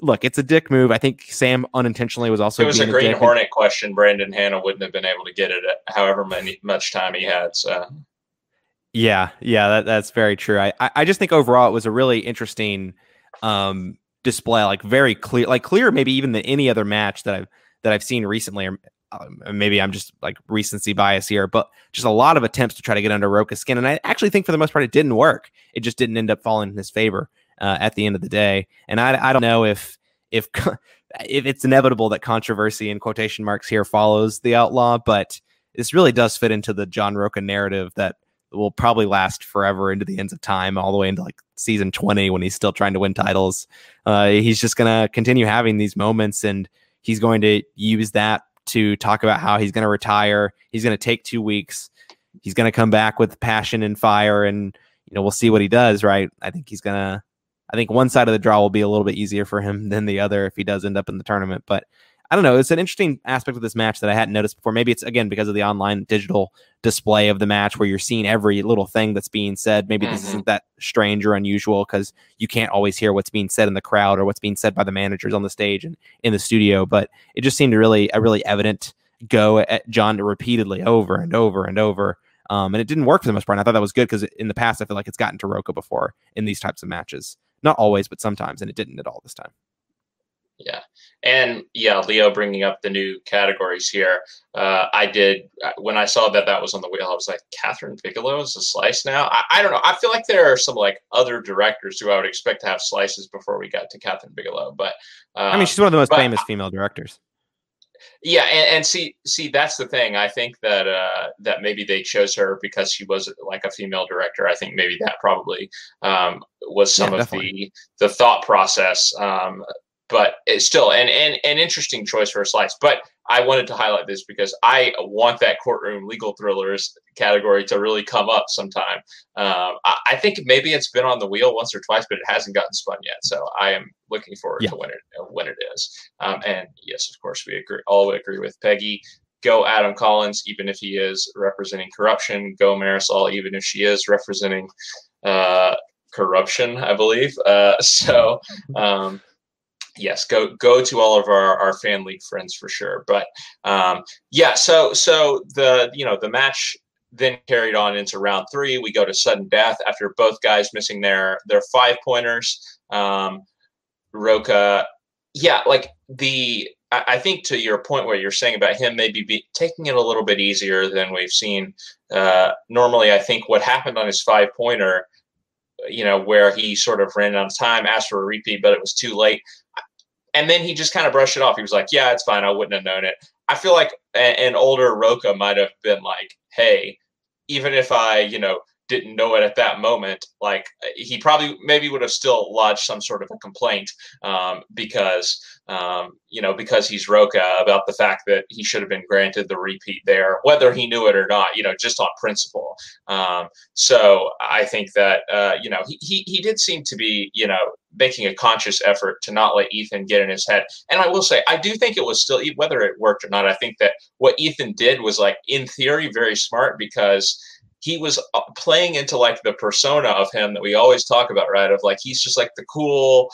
look, it's a dick move. I think Sam unintentionally was also. It was a Green a Hornet question. Brandon Hanna wouldn't have been able to get it however many much time he had. So. Yeah, yeah, that, that's very true. I, I just think overall it was a really interesting um, display, like very clear, like clear, maybe even than any other match that I've that I've seen recently, or um, maybe I'm just like recency bias here, but just a lot of attempts to try to get under Rocha's skin. And I actually think for the most part, it didn't work. It just didn't end up falling in his favor uh, at the end of the day. And I, I don't know if, if, if it's inevitable that controversy in quotation marks here follows the outlaw, but this really does fit into the John Rocha narrative that will probably last forever into the ends of time, all the way into like season 20 when he's still trying to win titles. Uh, he's just going to continue having these moments and, He's going to use that to talk about how he's going to retire. He's going to take two weeks. He's going to come back with passion and fire, and you know we'll see what he does. Right? I think he's to. I think one side of the draw will be a little bit easier for him than the other if he does end up in the tournament. But I don't know. It's an interesting aspect of this match that I hadn't noticed before. Maybe it's again because of the online digital display of the match where you're seeing every little thing that's being said. Maybe mm-hmm. this isn't that strange or unusual because you can't always hear what's being said in the crowd or what's being said by the managers on the stage and in the studio. But it just seemed to really a really evident go at John repeatedly over and over and over. Um, and it didn't work for the most part. And I thought that was good because in the past, I feel like it's gotten to Rocha before in these types of matches. Not always, but sometimes, and it didn't at all this time. Yeah. And yeah, Leo bringing up the new categories here. Uh, I did, uh, when I saw that that was on the wheel, I was like, Kathryn Bigelow is a slice now? I, I, don't know. I feel like there are some like other directors who I would expect to have slices before we got to Kathryn Bigelow. But I mean, she's one of the most famous female directors. Yeah, and, and, see, see, that's the thing. I think that uh, that maybe they chose her because she was like a female director. I think maybe that probably um, was some yeah, of the the thought process um, but it's still an, an, an interesting choice for a slice. But I wanted to highlight this because I want that courtroom legal thrillers category to really come up sometime. Um, I, I, think maybe it's been on the wheel once or twice, but it hasn't gotten spun yet. So I am looking forward yeah. to when it when it is. Um, and yes, of course, we agree. All we agree with Peggy. Go Adam Collins, even if he is representing corruption. Go Marisol, even if she is representing uh, corruption, I believe. Uh, so. Um, yes, go go to all of our, our fan league friends for sure. But um, yeah, so so the you know the match then carried on into round three. We go to sudden death after both guys missing their their five pointers. Um, Rocha, yeah, like the I think to your point where you're saying about him maybe be taking it a little bit easier than we've seen. Uh, normally, I think what happened on his five pointer, you know, where he sort of ran out of time, asked for a repeat, but it was too late and then he just kind of brushed it off. He was like, "Yeah, it's fine. I wouldn't have known it." I feel like an older Rocha might have been like, "Hey, even if I, you know, didn't know it at that moment, like he probably maybe would have still lodged some sort of a complaint um, because um, you know because he's Rocha about the fact that he should have been granted the repeat there, whether he knew it or not, you know, just on principle. Um, so I think that uh, you know he, he he did seem to be you know making a conscious effort to not let Ethan get in his head. And I will say, I do think it was still whether it worked or not. I think that what Ethan did was like in theory very smart because he was uh, playing into like the persona of him that we always talk about, right? Of like he's just like the cool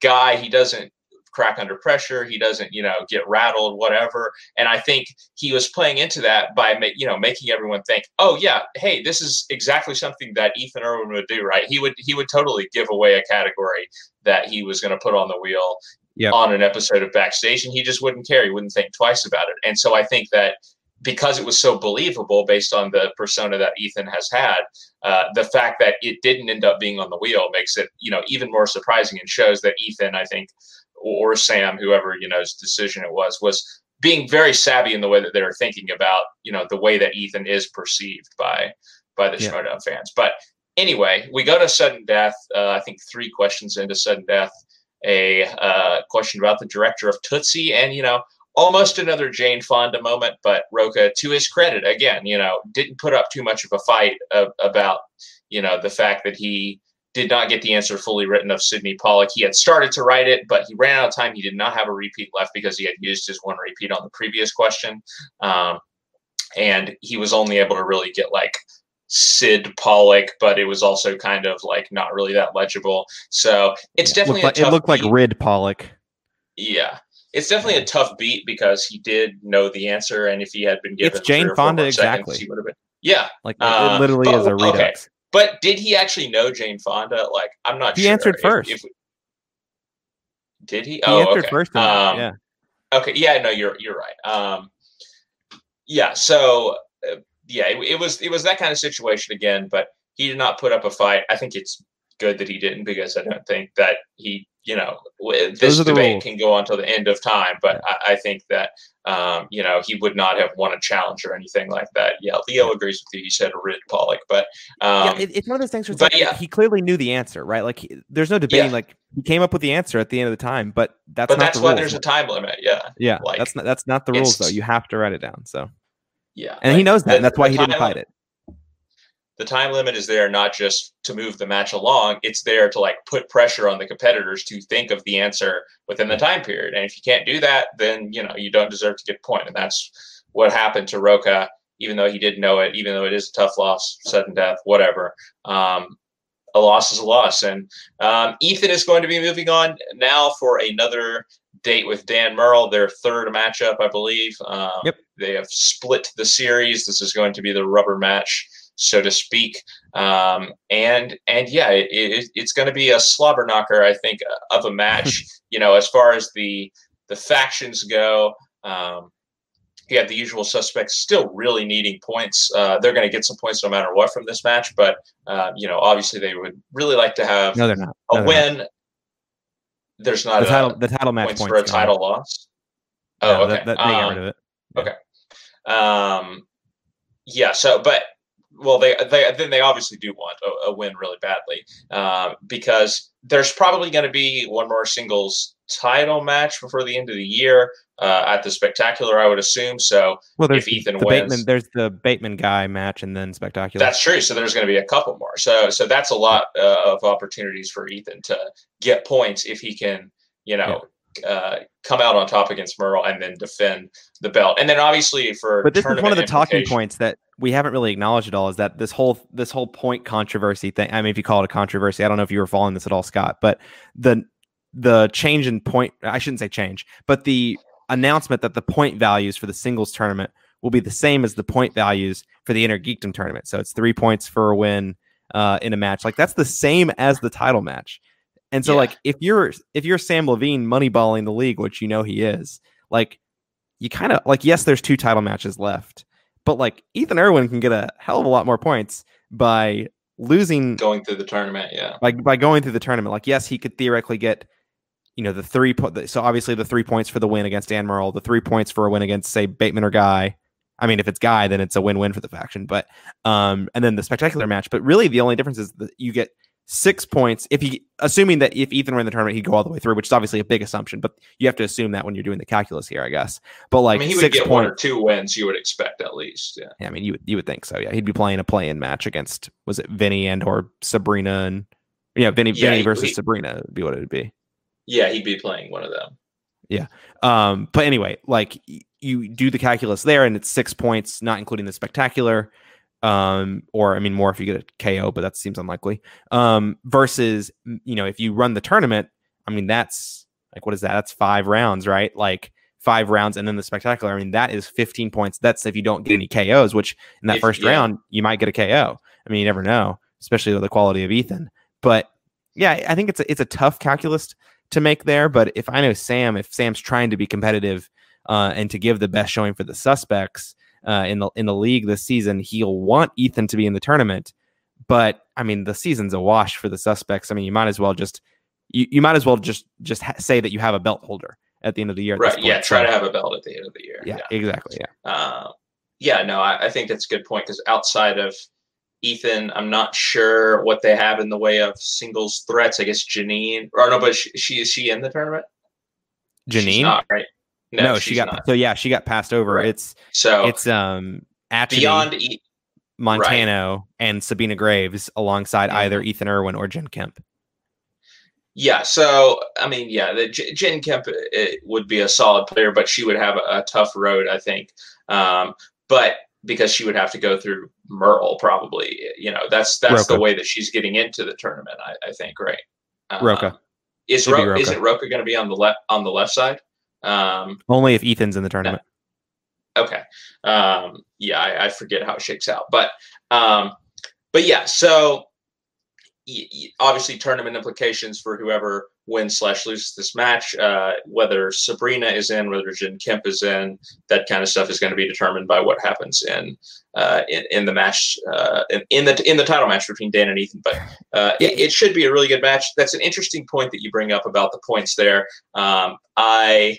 guy. He doesn't crack under pressure. He doesn't, you know, get rattled, whatever. And I think he was playing into that by, you know, making everyone think, oh yeah, hey, this is exactly something that Ethan Erwin would do, right? He would he would totally give away a category that he was going to put on the wheel yep. on an episode of Backstage, and he just wouldn't care. He wouldn't think twice about it. And so I think that because it was so believable based on the persona that Ethan has had, uh, the fact that it didn't end up being on the wheel makes it, you know, even more surprising and shows that Ethan, I think, or Sam, whoever you know's decision it was, was being very savvy in the way that they're thinking about, you know, the way that Ethan is perceived by by the yeah. Schmoedown fans. But anyway, we go to sudden death. Uh, I think three questions into sudden death. A uh, question about the director of Tootsie, and you know, almost another Jane Fonda moment, but Rocha, to his credit, again, you know, didn't put up too much of a fight of, about, you know, the fact that he did not get the answer fully written of Sydney Pollack. He had started to write it, but he ran out of time. He did not have a repeat left because he had used his one repeat on the previous question. Um, and he was only able to really get like Sid Pollack, but it was also kind of like not really that legible. So it's yeah, definitely it looked, like, it looked like Rid Pollock. Yeah, it's definitely a tough beat because he did know the answer, and if he had been given it's Jane Fonda exactly, seconds, he would have been. Yeah, like it, uh, literally but, is a redux. Okay. But did he actually know Jane Fonda? Like, I'm not. Sure. He sure answered first. If, if, did he? He oh, answered okay. first. Um, yeah. Okay. Yeah. No, you're you're right. Um, yeah. So uh, yeah, it, it was it was that kind of situation again, but he did not put up a fight. I think it's good that he didn't because I don't think that he, you know, this debate rules. can go on till the end of time. But I, I think that, um, you know, he would not have won a challenge or anything like that. Yeah, Leo agrees with you. He said Rid Pollock, but um, yeah, it, it's one of those things where but like, yeah. he clearly knew the answer, right? Like, he, there's no debating. Yeah. Like, he came up with the answer at the end of the time, but that's but not that's the why rules. there's a time limit. Yeah, yeah, like, that's not that's not the rules though. You have to write it down. So yeah, and like, he knows that, the, and that's why he didn't fight it the time limit is there not just to move the match along it's there to like put pressure on the competitors to think of the answer within the time period. And if you can't do that then you know you don't deserve to get a point. And that's what happened to Rocha even though he didn't know it even though it is a tough loss sudden death whatever. Um, a loss is a loss. And um, ethan is going to be moving on now for another date with dan murrell their third matchup i believe. Um, yep. they have split the series. This is going to be the rubber match so to speak. Um, and and yeah, it, it, it's going to be a slobber knocker, I think, of a match. you know, as far as the the factions go, um, you have the usual suspects still really needing points. Uh, they're going to get some points no matter what from this match, but uh, you know, obviously they would really like to have no, they're not. No, a win. Not. There's not the title. The title match points, points for a title loss. Oh, no, okay. That, that, they um, rid of it. Yeah. Okay. Um, yeah. So, but well, they, they then they obviously do want a, a win really badly uh, because there's probably going to be one more singles title match before the end of the year uh, at the spectacular. I would assume so. Well, there's if Ethan the wins, Bateman, there's the Bateman guy match and then spectacular. That's true. So there's going to be a couple more. So so that's a lot uh, of opportunities for Ethan to get points if he can, you know. Yeah uh, come out on top against Murrell and then defend the belt. And then obviously for but this is one of the talking points that we haven't really acknowledged at all is that this whole this whole point controversy thing. I mean, if you call it a controversy, I don't know if you were following this at all, Scott, but the the change in point I shouldn't say change, but the announcement that the point values for the singles tournament will be the same as the point values for the Innergeekdom tournament. So it's three points for a win uh, in a match. Like that's the same as the title match. And so, yeah. like, if you're if you're Samm Levine moneyballing the league, which you know he is, like, you kind of like, yes, there's two title matches left, but like Ethan Erwin can get a hell of a lot more points by losing going through the tournament. Yeah, like by going through the tournament. Like, yes, he could theoretically get, you know, the three. Po- so obviously the three points for the win against Dan Murrell, the three points for a win against say Bateman or Guy. I mean, if it's Guy, then it's a win-win for the faction. But um, and then the spectacular match. But really, the only difference is that you get six points if he assuming that if Ethan were in the tournament, he'd go all the way through, which is obviously a big assumption, but you have to assume that when you're doing the calculus here, I guess. But like I mean, he would get point, one or two wins, you would expect at least. Yeah. yeah. I mean you would you would think so. Yeah. He'd be playing a play in match against was it Vinny and or Sabrina and yeah, Vinny yeah, Vinny versus he, Sabrina would be what it would be. Yeah, he'd be playing one of them. Yeah. Um, but anyway, like you do the calculus there and it's six points, not including the spectacular um, or I mean more if you get a KO, but that seems unlikely. Um, versus you know if you run the tournament, I mean that's like what is that? That's five rounds, right? Like five rounds, and then the spectacular. I mean that is 15 points. That's if you don't get any KOs, which in that if, first yeah. round you might get a KO. I mean you never know, especially with the quality of Ethan. But yeah, I think it's a, it's a tough calculus to make there. But if I know Sam, if Sam's trying to be competitive uh, and to give the best showing for the suspects uh, in the in the league this season. He'll want Ethan to be in the tournament, but I mean the season's a wash for the suspects. I mean you might as well just you, you might as well just just ha- say that you have a belt holder at the end of the year. Right. Yeah. Try to have a belt at the end of the year. Yeah. yeah. Exactly. Yeah. Uh, yeah. No, I, I think that's a good point because outside of Ethan, I'm not sure what they have in the way of singles threats. I guess Janine, or no, but she, she is she in the tournament? Janine, not, right? No, no she got not. so yeah, she got passed over. Right. It's so it's um actually beyond e- Montano right. and Sabina Graves alongside mm-hmm. either Ethan Erwin or Jen Kemp. Yeah, so I mean, yeah, the J- Jen Kemp would be a solid player, but she would have a, a tough road, I think. Um, but because she would have to go through Murrell, probably, you know, that's that's Rocha. the way that she's getting into the tournament. I, I think, right? Um, Rocha is Ro- Rocha. is it Rocha going to be on the left on the left side? Um, Only if Ethan's in the tournament. Okay. Um, yeah, I, I, forget how it shakes out, but um, but yeah. So obviously, tournament implications for whoever wins slash loses this match. Uh, whether Sabrina is in, whether Jen Kemp is in, that kind of stuff is going to be determined by what happens in uh, in, in the match uh, in, in, the in the title match between Dan and Ethan. But uh, it, it, should be a really good match. That's an interesting point that you bring up about the points there. Um, I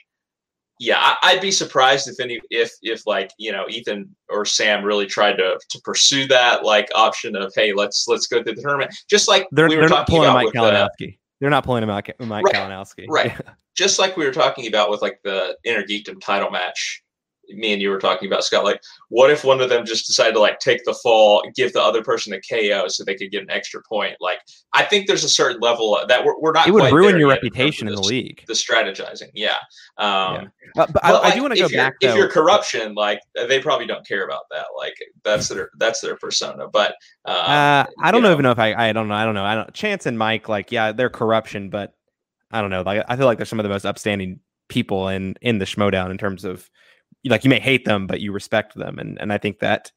yeah, I'd be surprised if any if if like you know Ethan or Sam really tried to to pursue that like option of hey let's let's go through the tournament just like they're, we were they're talking about Mike Kalinowski. Uh, they're not pulling him out Mike right, Kalinowski. Right. just like we were talking about with like the Innergeekdom title match. Me and you were talking about Scott. Like, what if one of them just decided to like take the fall, give the other person a KO so they could get an extra point? Like, I think there's a certain level that we're, we're not. It would ruin your reputation in, in the league. The strategizing, yeah. Um, yeah. But, but I, like, I, do want to go back. Though. If you're corruption, like they probably don't care about that. Like that's their that's their persona. But um, uh, I don't know, even know if I I don't know I don't know I don't Chance and Mike like yeah they're corruption, but I don't know like I feel like they're some of the most upstanding people in in the Schmoedown in terms of like you may hate them, but you respect them, and and I think that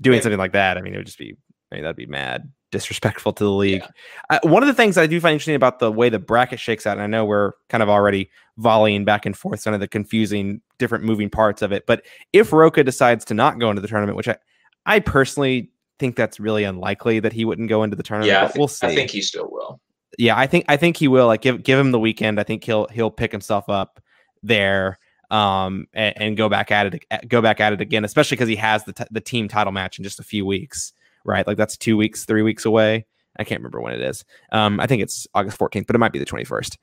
doing something like that, I mean, it would just be I mean, that'd be mad disrespectful to the league. Yeah. Uh, one of the things I do find interesting about the way the bracket shakes out, and I know we're kind of already volleying back and forth some of the confusing different moving parts of it, but if Rocha decides to not go into the tournament, which I I personally think that's really unlikely that he wouldn't go into the tournament. Yeah, think, we'll see. I think he still will. Yeah, I think I think he will. Like give give him the weekend. I think he'll he'll pick himself up there um, and, and, go back at it, go back at it again, especially because he has the, t- the team title match in just a few weeks, right? Like that's two weeks, three weeks away. I can't remember when it is. Um, I think it's August 14th, but it might be the 21st.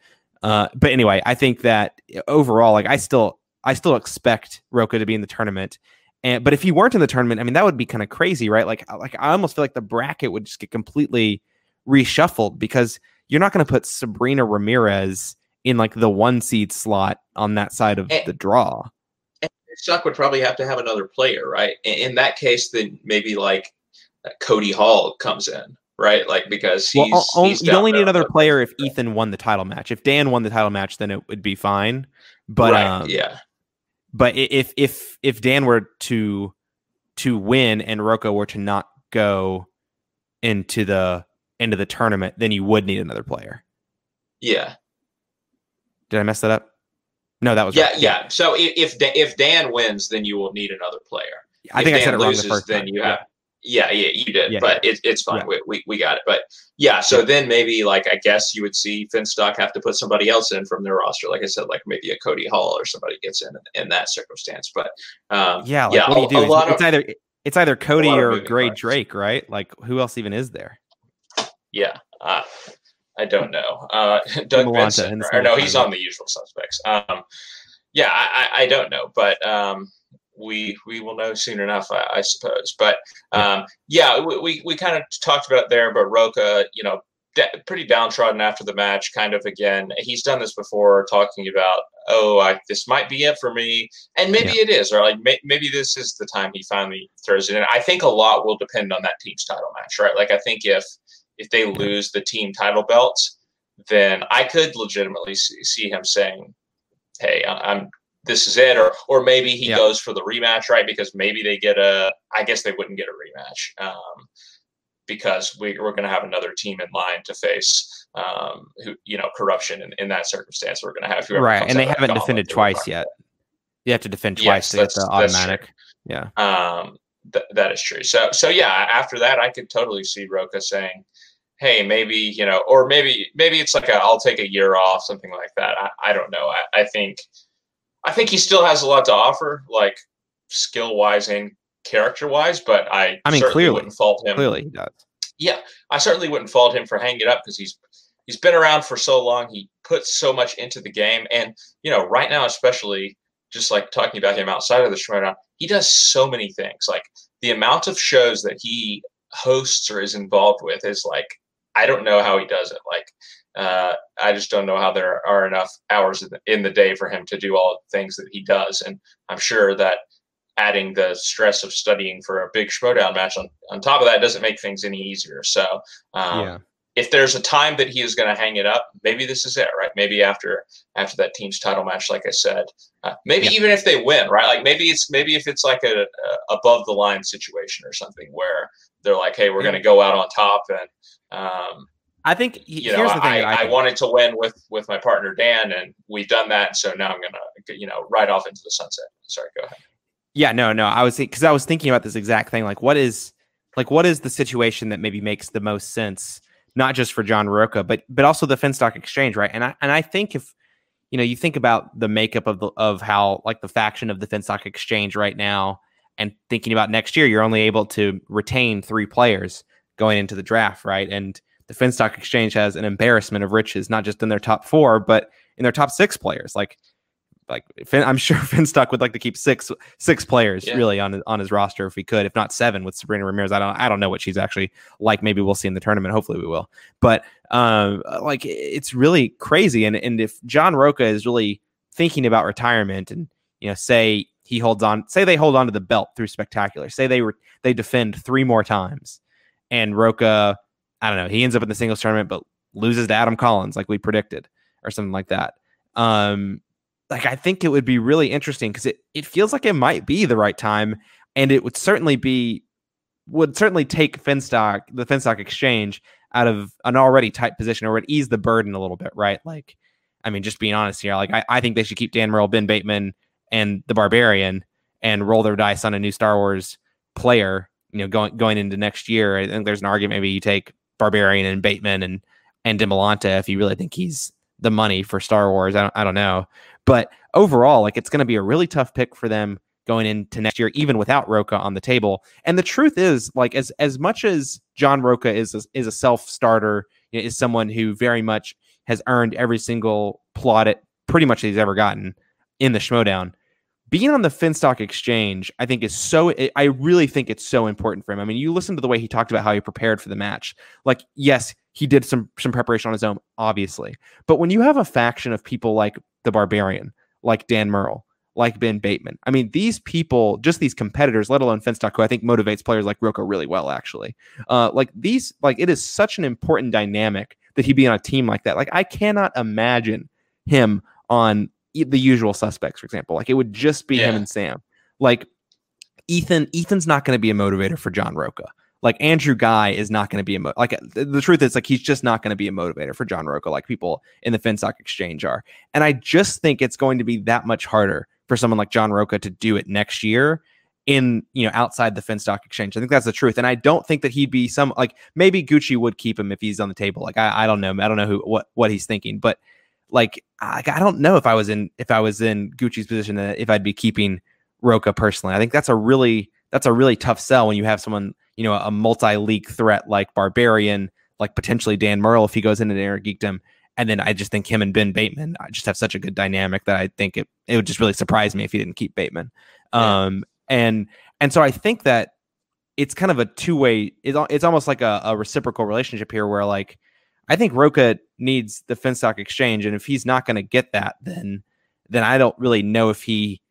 Uh, but anyway, I think that overall, like I still, I still expect Rocha to be in the tournament. And, but if he weren't in the tournament, I mean, that would be kind of crazy, right? Like, like I almost feel like the bracket would just get completely reshuffled because you're not going to put Sabrina Ramirez in like the one seed slot on that side of and, the draw. And Chuck would probably have to have another player, right? In that case, then maybe like uh, Cody Hall comes in, right? Like because he's, well, only, he's you only need another player if Ethan won the title match. If Dan won the title match, then it would be fine. But right, um, yeah, but if if if Dan were to to win and Rocha were to not go into the into the tournament, then you would need another player. Yeah, did I mess that up? No, that was yeah, right. yeah. So if if Dan wins, then you will need another player. I if think Dan I said it wrong loses, the first then time. you have. Yeah. yeah, yeah, you did, yeah, but yeah. It, it's fine. We, we, we got it. But yeah, so then maybe like I guess you would see Finstock have to put somebody else in from their roster. Like I said, like maybe a Cody Hall or somebody gets in in that circumstance. But um, yeah, like, yeah, what do you do? It's, it's either it's either Cody or Gray parts. Drake, right? Like who else even is there? Yeah, uh, I don't know. Uh, Doug Benson, or, no, he's on the usual suspects. Um, yeah, I, I, don't know, but um, we we will know soon enough, I, I suppose. But um, yeah, we, we, we kind of talked about there, but Rocha, you know, pretty downtrodden after the match. Kind of again, he's done this before, talking about, oh, I, this might be it for me, and maybe yeah. it is, or like may, maybe this is the time he finally throws it in. I think a lot will depend on that team's title match, right? Like I think if if they lose the team title belts, then I could legitimately see, him saying, "Hey, I'm this is it," or or maybe he yeah. goes for the rematch, right? Because maybe they get a. I guess they wouldn't get a rematch um, because we, we're going to have another team in line to face, um, who you know, corruption in, in that circumstance. We're going to have whoever right, and they haven't defended twice yet. You have to defend twice yes, to get the automatic. Yeah. Um, th- that is true. So so yeah, after that, I could totally see Rocha saying, "Hey, maybe you know," or maybe maybe it's like a, I'll take a year off, something like that. I, I don't know. I, I think I think he still has a lot to offer, like skill wise and character wise. But I I mean, clearly wouldn't fault him. Clearly, he does. Yeah, I certainly wouldn't fault him for hanging up because he's he's been around for so long. He puts so much into the game, and you know, right now, especially just like talking about him outside of the Schmoedown, he does so many things. Like the amount of shows that he hosts or is involved with is like I don't know how he does it. Like uh, I just don't know how there are enough hours in the, in the day for him to do all the things that he does. And I'm sure that adding the stress of studying for a big Schmoedown match on, on top of that doesn't make things any easier. So um, yeah if there's a time that he is going to hang it up, maybe this is it, right? Maybe after after that team's title match, like I said, uh, maybe yeah. even if they win, right? Like maybe it's maybe if it's like a, a above the line situation or something where they're like, hey, we're going to go out on top, and um, I think you know, I, I, I, wanted to win with with my partner Dan, and we've done that, so now I'm going to you know ride off into the sunset. Sorry, go ahead. Yeah, no, no, I was because I was thinking about this exact thing. Like, what is like what is the situation that maybe makes the most sense? Not just for John Rocha, but but also the Finstock Exchange, right? And I and I think if you know you think about the makeup of the of how like the faction of the Finstock Exchange right now, and thinking about next year, you're only able to retain three players going into the draft, right? And the Finstock Exchange has an embarrassment of riches, not just in their top four, but in their top six players. Like like Finn, I'm sure Finn Finstock would like to keep six six players yeah. really on his, on his roster if he could, if not seven with Sabrina Ramirez. I don't I don't know what she's actually like. Maybe we'll see in the tournament. Hopefully we will. But um, like it's really crazy. And and if John Rocha is really thinking about retirement and you know say he holds on, say they hold on to the belt through spectacular, say they were they defend three more times, and Rocha, I don't know, he ends up in the singles tournament but loses to Adam Collins like we predicted or something like that. Um, like I think it would be really interesting because it it feels like it might be the right time, and it would certainly be would certainly take Finstock the Finstock exchange out of an already tight position or would ease the burden a little bit, right? Like, I mean, just being honest here, like I, I think they should keep Dan Murrell, Ben Bateman, and the Barbarian and roll their dice on a new Star Wars player, you know, going going into next year. I think there's an argument maybe you take Barbarian and Bateman and and Demolanta if you really think he's the money for Star Wars. I don't, I don't know. But overall, like it's going to be a really tough pick for them going into next year, even without Rocha on the table. And the truth is, like as as much as John Rocha is a, is a self starter, is someone who very much has earned every single plaudit pretty much he's ever gotten in the Schmoedown. Being on the Finstock exchange, I think is so. I really think it's so important for him. I mean, you listen to the way he talked about how he prepared for the match. Like, yes, he did some some preparation on his own, obviously. But when you have a faction of people like the Barbarian, like Dan Murrell, like Ben Bateman, I mean, these people, just these competitors, let alone Finstock, who I think motivates players like Rocha really well, actually. Uh, like these, like it is such an important dynamic that he be on a team like that. Like I cannot imagine him on the usual suspects, for example. Like it would just be yeah. him and Sam. Like Ethan, Ethan's not going to be a motivator for John Rocha like Andrew Guy is not going to be a mo- like the, the, truth is like he's just not going to be a motivator for John Rocha like people in the Finstock exchange are. And I just think it's going to be that much harder for someone like John Rocha to do it next year in you know outside the Finstock exchange. I think that's the truth. And I don't think that he'd be some like maybe Gucci would keep him if he's on the table. Like I, I don't know. I don't know who what what he's thinking, but like I, I don't know if I was in if I was in Gucci's position uh, if I'd be keeping Rocha personally. I think that's a really that's a really tough sell when you have someone you know, a multi-league threat like Barbarian, like potentially Dan Murrell if he goes into the Innergeekdom. And then I just think him and Ben Bateman I just have such a good dynamic that I think it, it would just really surprise me if he didn't keep Bateman. Yeah. Um, and and so I think that it's kind of a two way. It's, it's almost like a, a reciprocal relationship here, where like I think Rocha needs the Finstock exchange, and if he's not going to get that, then then I don't really know if he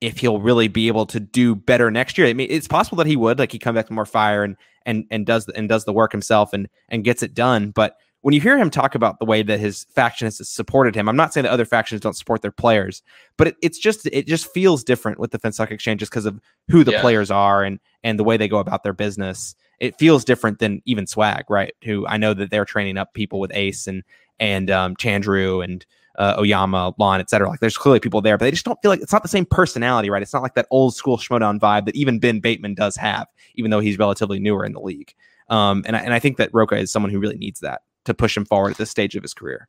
if he'll really be able to do better next year. I mean, it's possible that he would, like he come back with more fire and and and does and does the work himself and and gets it done. But when you hear him talk about the way that his faction has supported him, I'm not saying that other factions don't support their players, but it, it's just it just feels different with the Finstock Exchange just because of who the yeah. players are and and the way they go about their business. It feels different than even Swag, right? Who I know that they're training up people with Ace and and um, Chandru and uh, Oyama, Lon, etc. Like there's clearly people there, but they just don't feel like it's not the same personality, right? It's not like that old school Schmoedown vibe that even Ben Bateman does have, even though he's relatively newer in the league. Um, and I, and I think that Rocha is someone who really needs that to push him forward at this stage of his career.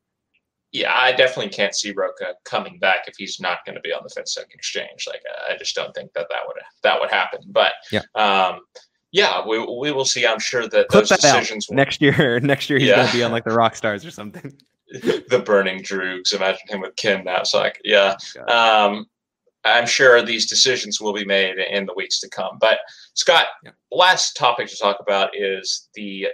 Yeah, I definitely can't see Rocha coming back if he's not going to be on the Finstock exchange. Like, I just don't think that that would that would happen. But yeah, um, yeah, we, we will see. I'm sure that Clip those that decisions will... next year. Next year, he's yeah. going to be on like the rock stars or something. the burning Droogs. Imagine him with Kim now. It's like, Yeah. Um, I'm sure these decisions will be made in the weeks to come. But Scott, yeah. last topic to talk about is the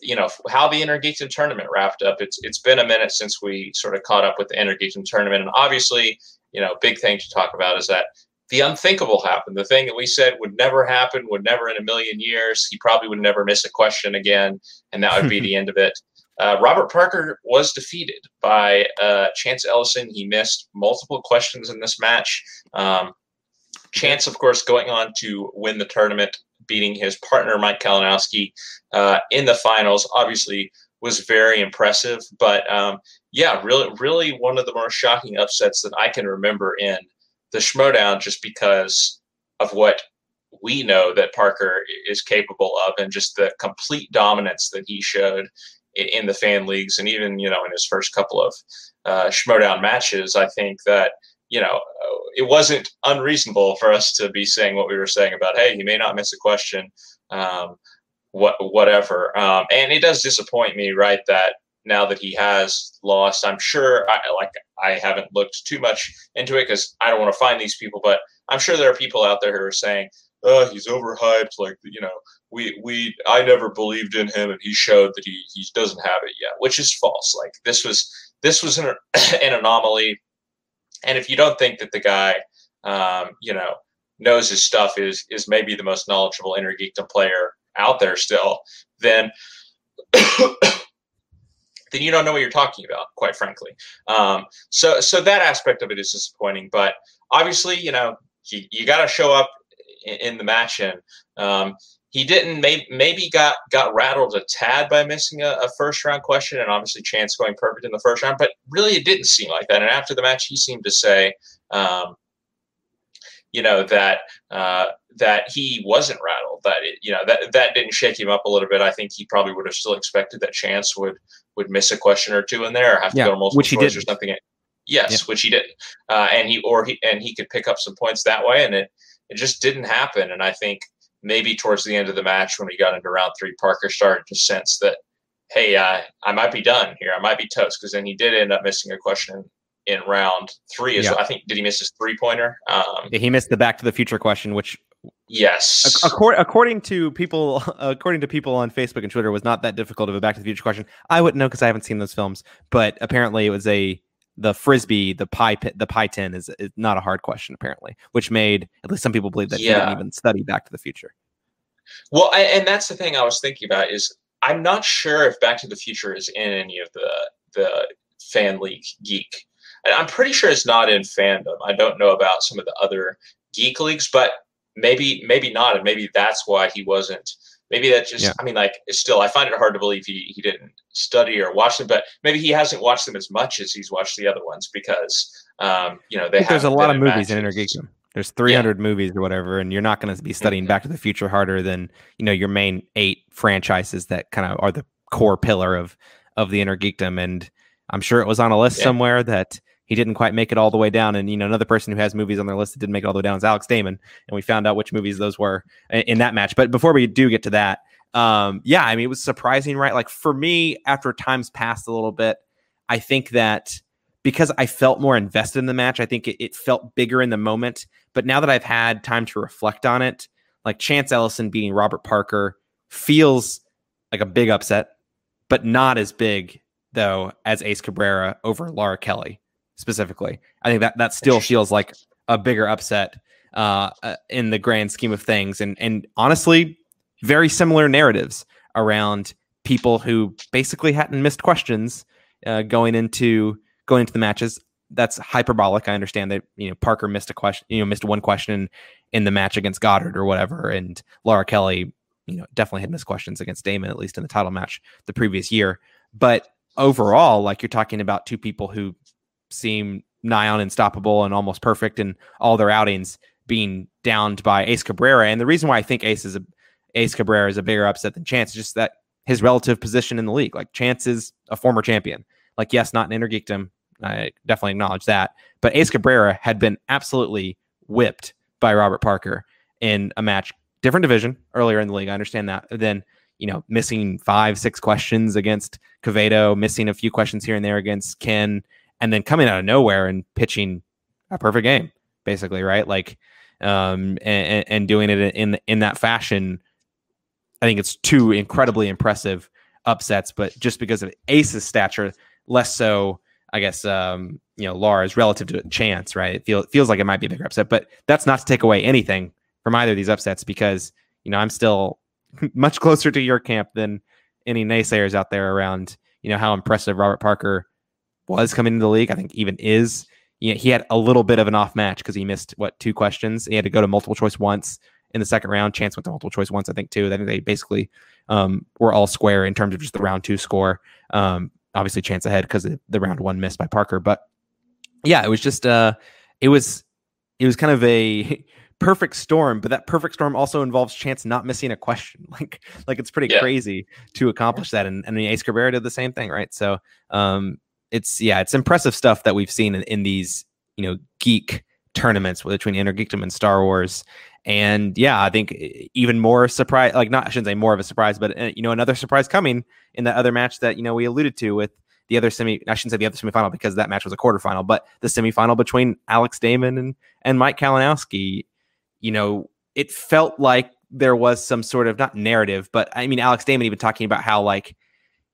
you know how the Inner tournament wrapped up. It's it's been a minute since we sort of caught up with the Inner tournament, and obviously, you know, big thing to talk about is that the unthinkable happened. The thing that we said would never happen, would never in a million years. He probably would never miss a question again, and that would be the end of it. Uh, Robert Parker was defeated by uh, Chance Ellison. He missed multiple questions in this match. Um, Chance, of course, going on to win the tournament, beating his partner Mike Kalinowski uh, in the finals. Obviously, was very impressive. But um, yeah, really, really one of the more shocking upsets that I can remember in the Schmoedown, just because of what we know that Parker is capable of, and just the complete dominance that he showed in the fan leagues and even you know in his first couple of uh, Schmoedown matches, I think that you know it wasn't unreasonable for us to be saying what we were saying about hey he may not miss a question, um, what whatever. Um, and it does disappoint me, right, that now that he has lost. I'm sure, I, like, I haven't looked too much into it because I don't want to find these people, but I'm sure there are people out there who are saying, "Oh, he's overhyped." Like, you know, we we I never believed in him, and he showed that he he doesn't have it yet, which is false. Like, this was this was an, an anomaly, and if you don't think that the guy, um, you know, knows his stuff, is is maybe the most knowledgeable Innergeekdom player out there still, then then you don't know what you're talking about, quite frankly. Um, so, so that aspect of it is disappointing. But obviously, you know, you, you got to show up in, in, the match, and um, he didn't. Maybe, maybe got got rattled a tad by missing a, a, first round question, and obviously Chance going perfect in the first round. But really, it didn't seem like that. And after the match, he seemed to say. Um, you know that uh, that he wasn't rattled. That it, you know that that didn't shake him up a little bit. I think he probably would have still expected that Chance would would miss a question or two in there, or have to yeah, go to multiple which choice or something. Yes, yeah. which he did, uh, and he or he and he could pick up some points that way, and it it just didn't happen. And I think maybe towards the end of the match, when we got into round three, Parker started to sense that, hey, uh, I might be done here. I might be toast because then he did end up missing a question in round three as yeah. well. I think did he miss his three pointer? Um, yeah, he missed the Back to the Future question, which yes, according, according to people, according to people on Facebook and Twitter, was not that difficult of a Back to the Future question. I wouldn't know because I haven't seen those films, but apparently it was a the frisbee, the pie pit, the pie tin is, is not a hard question apparently, which made at least some people believe that yeah. he didn't even study Back to the Future. Well, I, and that's the thing I was thinking about is I'm not sure if Back to the Future is in any of the the fan league geek I'm pretty sure it's not in fandom. I don't know about some of the other geek leagues, but maybe maybe not, and maybe that's why he wasn't. Maybe that just yeah. I mean, like still, I find it hard to believe he he didn't study or watch them, but maybe he hasn't watched them as much as he's watched the other ones because um, you know they. There's a lot of movies in Innergeekdom. There's 300 yeah. movies or whatever, and you're not going to be studying Back to the Future harder than you know your main eight franchises that kind of are the core pillar of of the Innergeekdom. And I'm sure it was on a list yeah. somewhere that he didn't quite make it all the way down. And you know, another person who has movies on their list that didn't make it all the way down is Alex Damon, and we found out which movies those were in that match. But before we do get to that, um, yeah, I mean, it was surprising, right? Like for me, after time's passed a little bit, I think that because I felt more invested in the match, I think it, it felt bigger in the moment. But now that I've had time to reflect on it, like Chance Ellison beating Robert Parker feels like a big upset, but not as big though as Ace Cabrera over Laura Kelly specifically. I think that that still feels like a bigger upset uh, uh, in the grand scheme of things, and and honestly, very similar narratives around people who basically hadn't missed questions uh, going into going into the matches. That's hyperbolic. I understand that you know Parker missed a question, you know, missed one question in the match against Goddard or whatever, and Laura Kelly, you know, definitely had missed questions against Damon at least in the title match the previous year. But overall, like you're talking about two people who seem nigh on unstoppable and almost perfect in all their outings being downed by Ace Cabrera. And the reason why I think Ace is a Ace Cabrera is a bigger upset than Chance is just that his relative position in the league. Like Chance is a former champion. Like, yes, not an Innergeekdom. I definitely acknowledge that. But Ace Cabrera had been absolutely whipped by Robert Parker in a match, different division earlier in the league. I understand that. Then, you know, missing five, six questions against Quevedo, missing a few questions here and there against Ken, and then coming out of nowhere and pitching a perfect game, basically, right? Like, um, and, and doing it in in that fashion. I think it's two incredibly impressive upsets, but just because of Ace's stature, less so, I guess, um, you know, Lars relative to chance, right? It, feel, it feels like it might be a bigger upset, but that's not to take away anything from either of these upsets because, you know, I'm still much closer to your camp than any naysayers out there around, you know, how impressive Robert Parker was coming into the league. I think even is. You know, he had a little bit of an off match because he missed what two questions. He had to go to multiple choice once in the second round. Chance went to multiple choice once, I think, too. I think they basically um, were all square in terms of just the round two score. Um, obviously, Chance ahead because the round one missed by Parker. But yeah, it was just uh, it was it was kind of a perfect storm, but that perfect storm also involves Chance not missing a question. Like like it's pretty yeah. crazy to accomplish that. And and the Ace Cabrera did the same thing, right? So um, it's yeah, it's impressive stuff that we've seen in, in these you know geek tournaments between Innergeekdom and Star Wars. And yeah, I think even more surprise, like not, I shouldn't say more of a surprise, but uh, you know, another surprise coming in that other match that, you know, we alluded to with the other semi, I shouldn't say the other semifinal because that match was a quarterfinal, but the semifinal between Alex Damon and, and Mike Kalinowski, you know, it felt like there was some sort of not narrative, but I mean, Alex Damon even talking about how like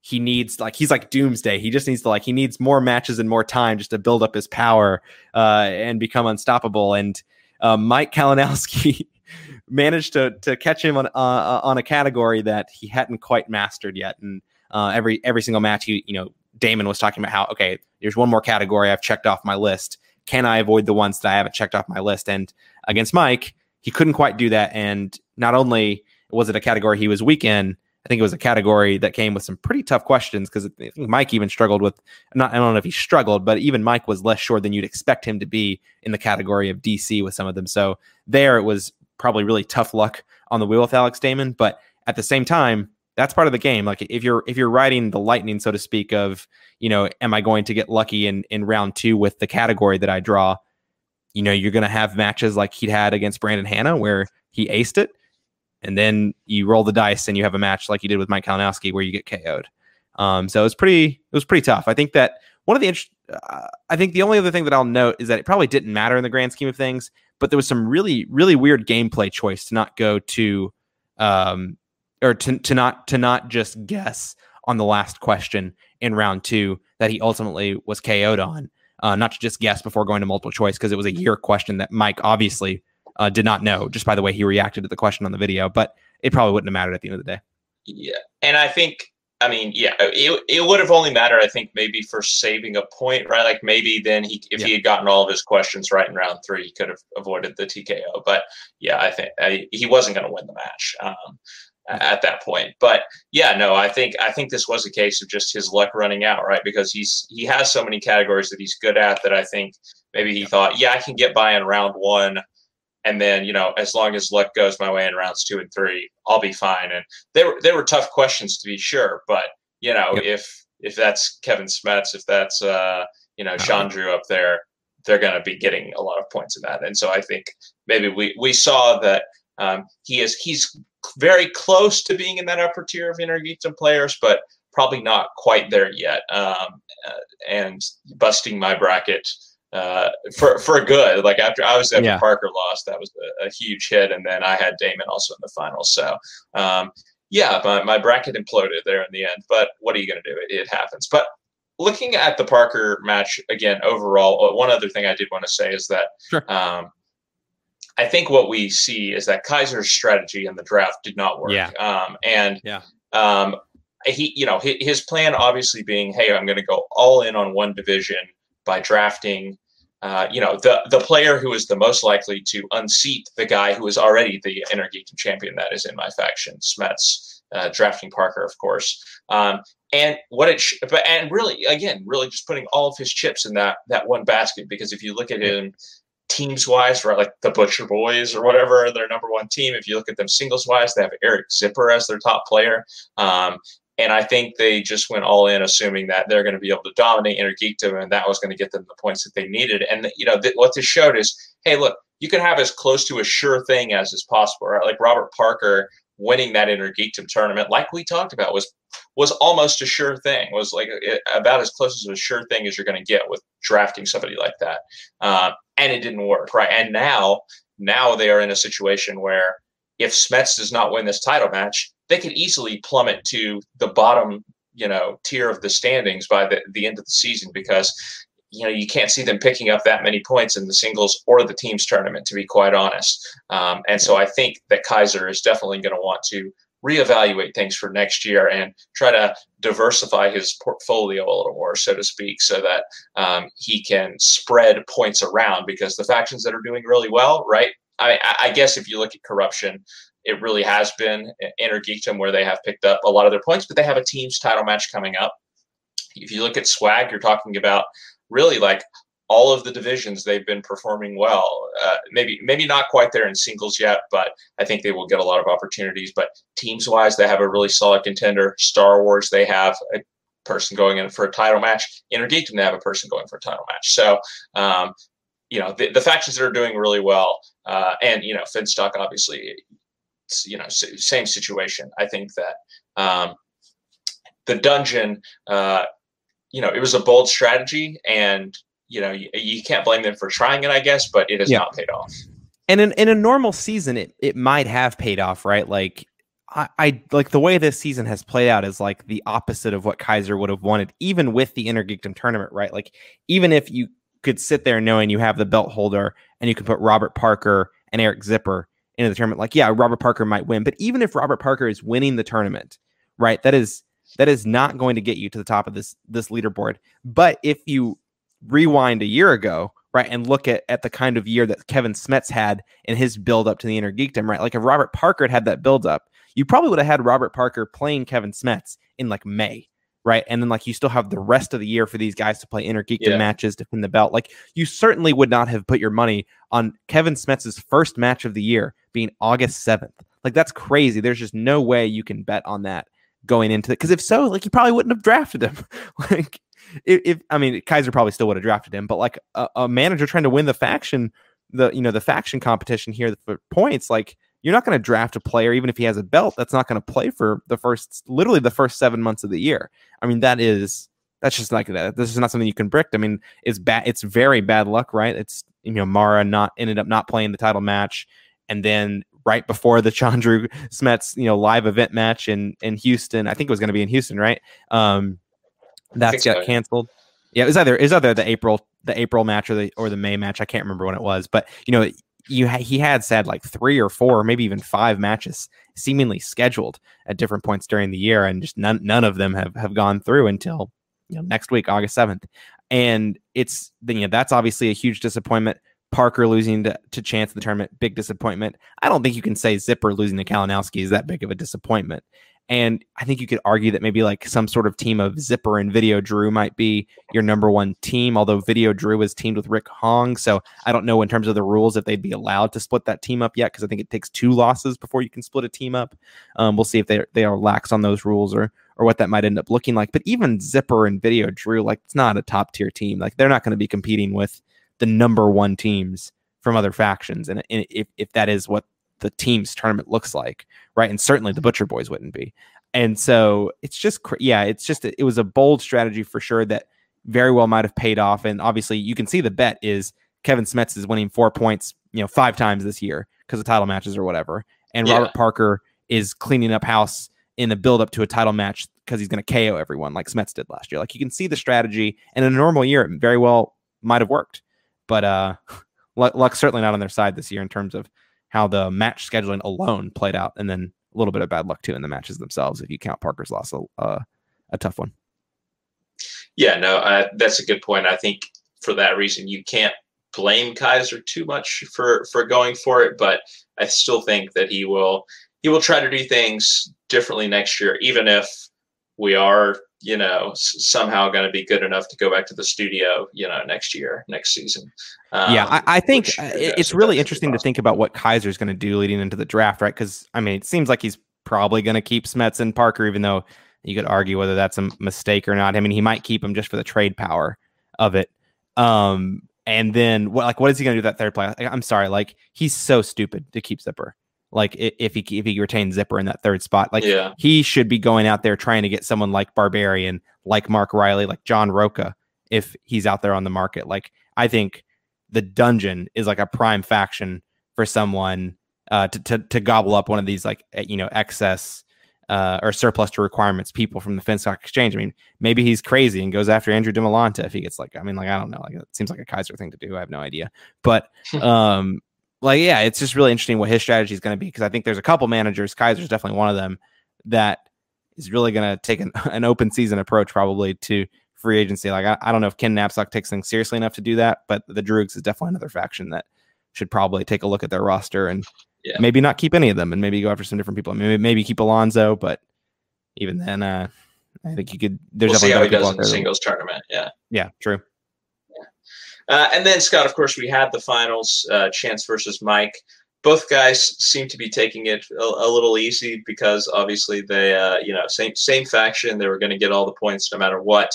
he needs like he's like doomsday. He just needs to like he needs more matches and more time just to build up his power uh, and become unstoppable. And uh, Mike Kalinowski managed to to catch him on uh, on a category that he hadn't quite mastered yet. And uh, every every single match, he you know Damon was talking about how okay, there's one more category I've checked off my list. Can I avoid the ones that I haven't checked off my list? And against Mike, he couldn't quite do that. And not only was it a category he was weak in, I think it was a category that came with some pretty tough questions because I think Mike even struggled with not I don't know if he struggled, but even Mike was less sure than you'd expect him to be in the category of DC with some of them. So there it was probably really tough luck on the wheel with Alex Damon, but at the same time, that's part of the game. Like if you're if you're riding the lightning, so to speak, of you know, am I going to get lucky in in round two with the category that I draw? You know, you're going to have matches like he'd had against Brandon Hanna where he aced it and then you roll the dice and you have a match like you did with Mike Kalinowski where you get KO'd. Um, so it was pretty it was pretty tough. I think that one of the uh, I think the only other thing that I'll note is that it probably didn't matter in the grand scheme of things, but there was some really really weird gameplay choice to not go to um, or to to not to not just guess on the last question in round two that he ultimately was KO'd on. Uh, not to just guess before going to multiple choice because it was a year question that Mike obviously uh, did not know just by the way he reacted to the question on the video, but it probably wouldn't have mattered at the end of the day. Yeah. And I think, I mean, yeah, it, it would have only mattered, I think, maybe for saving a point, right? Like maybe then he, if yeah. he had gotten all of his questions right in round three, he could have avoided the TKO. But yeah, I think I, he wasn't going to win the match. Um, at that point. But yeah, no, I think I think this was a case of just his luck running out, right? Because he's he has so many categories that he's good at that I think maybe he thought, yeah, I can get by in round one and then you know as long as luck goes my way in rounds two and three i'll be fine. And they were they were tough questions to be sure but you know yep. if if that's kevin smets if that's uh you know Chandru up there they're going to be getting a lot of points in that. And so i think maybe we we saw that um, he is he's very close to being in that upper tier of Innergeekdom players but probably not quite there yet. Um, uh, and busting my bracket uh, for for good. Like after I was after yeah. Parker lost, that was a, a, huge hit, and then I had Damon also in the finals. So um, yeah, my, my bracket imploded there in the end. But what are you going to do? It, it happens. But looking at the Parker match again, overall, one other thing I did want to say is that. Sure. Um, I think what we see is that Kaiser's strategy in the draft did not work. Yeah. Um, and yeah. Um, he, you know, his, his plan obviously being, hey, I'm going to go all in on one division by drafting uh, you know, the the player who is the most likely to unseat the guy who is already the Innergeekdom champion that is in my faction, Smets, uh, drafting Parker, of course. Um, and what it, sh- but and really, again, really just putting all of his chips in that that one basket because if you look at him teams wise, right, like the Butcher Boys or whatever, their number one team. If you look at them singles wise, they have Eric Zipper as their top player. Um, and I think they just went all in, assuming that they're going to be able to dominate Innergeekdom, and that was going to get them the points that they needed. And you know, th- what this showed is, hey, look, you can have as close to a sure thing as is possible. Right? Like Robert Parker winning that Innergeekdom tournament, like we talked about, was was almost a sure thing. Was like it, about as close as a sure thing as you're going to get with drafting somebody like that. Um, and it didn't work, right? And now, now they are in a situation where if Smets does not win this title match, they could easily plummet to the bottom, you know, tier of the standings by the, the end of the season because you know you can't see them picking up that many points in the singles or the teams tournament to be quite honest. Um, and so i think that kaiser is definitely going to want to reevaluate things for next year and try to diversify his portfolio a little more so to speak so that um, he can spread points around because the factions that are doing really well right? I, I guess if you look at corruption it really has been Innergeekdom where they have picked up a lot of their points, but they have a team's title match coming up. If you look at Swag, you're talking about really like all of the divisions they've been performing well. Uh, maybe maybe not quite there in singles yet, but I think they will get a lot of opportunities. But teams wise, they have a really solid contender. Star Wars, they have a person going in for a title match. Innergeekdom, they have a person going for a title match. So um, you know the, the, factions that are doing really well Uh, and you know, Finstock obviously, you know, same situation. I think that um, the dungeon, uh, you know, it was a bold strategy, and you know, you, you, can't blame them for trying it, I guess, but it has yeah. not paid off. And in, in a normal season, it, it might have paid off, right? Like I, I like the way this season has played out is like the opposite of what Kaiser would have wanted, even with the Innergeekdom tournament, right? Like even if you could sit there knowing you have the belt holder and you can put Robert Parker and Eric Zipper into the tournament, like yeah, Robert Parker might win, but even if Robert Parker is winning the tournament, right? That is that is not going to get you to the top of this this leaderboard. But if you rewind a year ago, right, and look at, at the kind of year that Kevin Smets had in his build up to the Inner Geekdom, right? Like if Robert Parker had had that build up, you probably would have had Robert Parker playing Kevin Smets in like May, right? And then like you still have the rest of the year for these guys to play Inner Geekdom yeah. matches to win the belt. Like you certainly would not have put your money on Kevin Smets' first match of the year being August 7th. Like that's crazy. There's just no way you can bet on that going into it. Because if so, like you probably wouldn't have drafted him. like if, if, I mean Kaiser probably still would have drafted him, but like a, a, manager trying to win the faction, the you know the faction competition here for points, like you're not going to draft a player even if he has a belt that's not going to play for the first literally the first seven months of the year. I mean that is that's just like that. This is not something you can brick. I mean it's bad. It's very bad luck, right? It's you know Mara not ended up not playing the title match, and then right before the Chandru Smets, you know, live event match in in Houston. I think it was going to be in Houston, right? Um, that's got so. canceled. Yeah, it was either it was either the April the April match or the or the May match. I can't remember when it was, but you know, you ha- he had said like three or four, maybe even five matches seemingly scheduled at different points during the year, and just none none of them have have gone through until you know next week, August seventh. And it's you know that's obviously a huge disappointment Parker losing to, to Chance in the tournament, big disappointment. I don't think you can say Zipper losing to Kalinowski is that big of a disappointment. And I think you could argue that maybe like some sort of team of Zipper and Video Drew might be your number one team, although Video Drew is teamed with Rick Hong. So I don't know in terms of the rules if they'd be allowed to split that team up yet, because I think it takes two losses before you can split a team up. Um, we'll see if they they are lax on those rules or or what that might end up looking like. But even Zipper and Video Drew, like it's not a top tier team. Like they're not going to be competing with the number one teams from other factions, and, if if that is what the team's tournament looks like, right? And certainly the Butcher Boys wouldn't be. And so it's just yeah, it's just it was a bold strategy for sure that very well might have paid off. And obviously, you can see the bet is Kevin Smets is winning four points, you know, five times this year because of title matches or whatever, and yeah. Robert Parker is cleaning up house in the build up to a title match because he's going to KO everyone like Smets did last year. Like you can see the strategy, and in a normal year, it very well might have worked. But uh, luck's certainly not on their side this year in terms of how the match scheduling alone played out, and then a little bit of bad luck too in the matches themselves if you count Parker's loss a, uh, a tough one. Yeah, no, that's a good point. I think for that reason you can't blame Kaiser too much for for going for it, but I still think that he will he will try to do things differently next year, even if we are you know somehow going to be good enough to go back to the studio you know next year next season. Um, yeah I, I think it's really interesting to think about what kaiser's going to do leading into the draft right? Because i mean it seems like he's probably going to keep smets and parker even though you could argue whether that's a mistake or not. I mean he might keep him just for the trade power of it. Um and then what like what is he going to do that third play i'm sorry like he's so stupid to keep zipper like if he if he retains Zipper in that third spot, like yeah. he should be going out there trying to get someone like Barbarian, like Mark Riley, like John Rocha, if he's out there on the market. Like I think the dungeon is like a prime faction for someone uh, to, to to gobble up one of these like eh, you know excess uh, or surplus to requirements people from the Finstock Exchange. I mean, maybe he's crazy and goes after Andrew DeMolanta if he gets like, I mean, like I don't know, like it seems like a Kaiser thing to do. I have no idea, but um, like yeah, it's just really interesting what his strategy is going to be because I think there's a couple managers. Kaiser's definitely one of them that is really going to take an, an open season approach probably to free agency. Like I, I don't know if Ken Napzok takes things seriously enough to do that, but the Droogs is definitely another faction that should probably take a look at their roster and yeah. maybe not keep any of them and maybe go after some different people. Maybe maybe keep Alonso, but even then, uh, I think you could. There's we'll definitely see how he does in the singles tournament. Yeah. Yeah. True. Uh, and then Scott, of course, we had the finals, uh, Chance versus Mike. Both guys seem to be taking it a, a little easy because obviously they, uh, you know, same same faction. They were going to get all the points no matter what.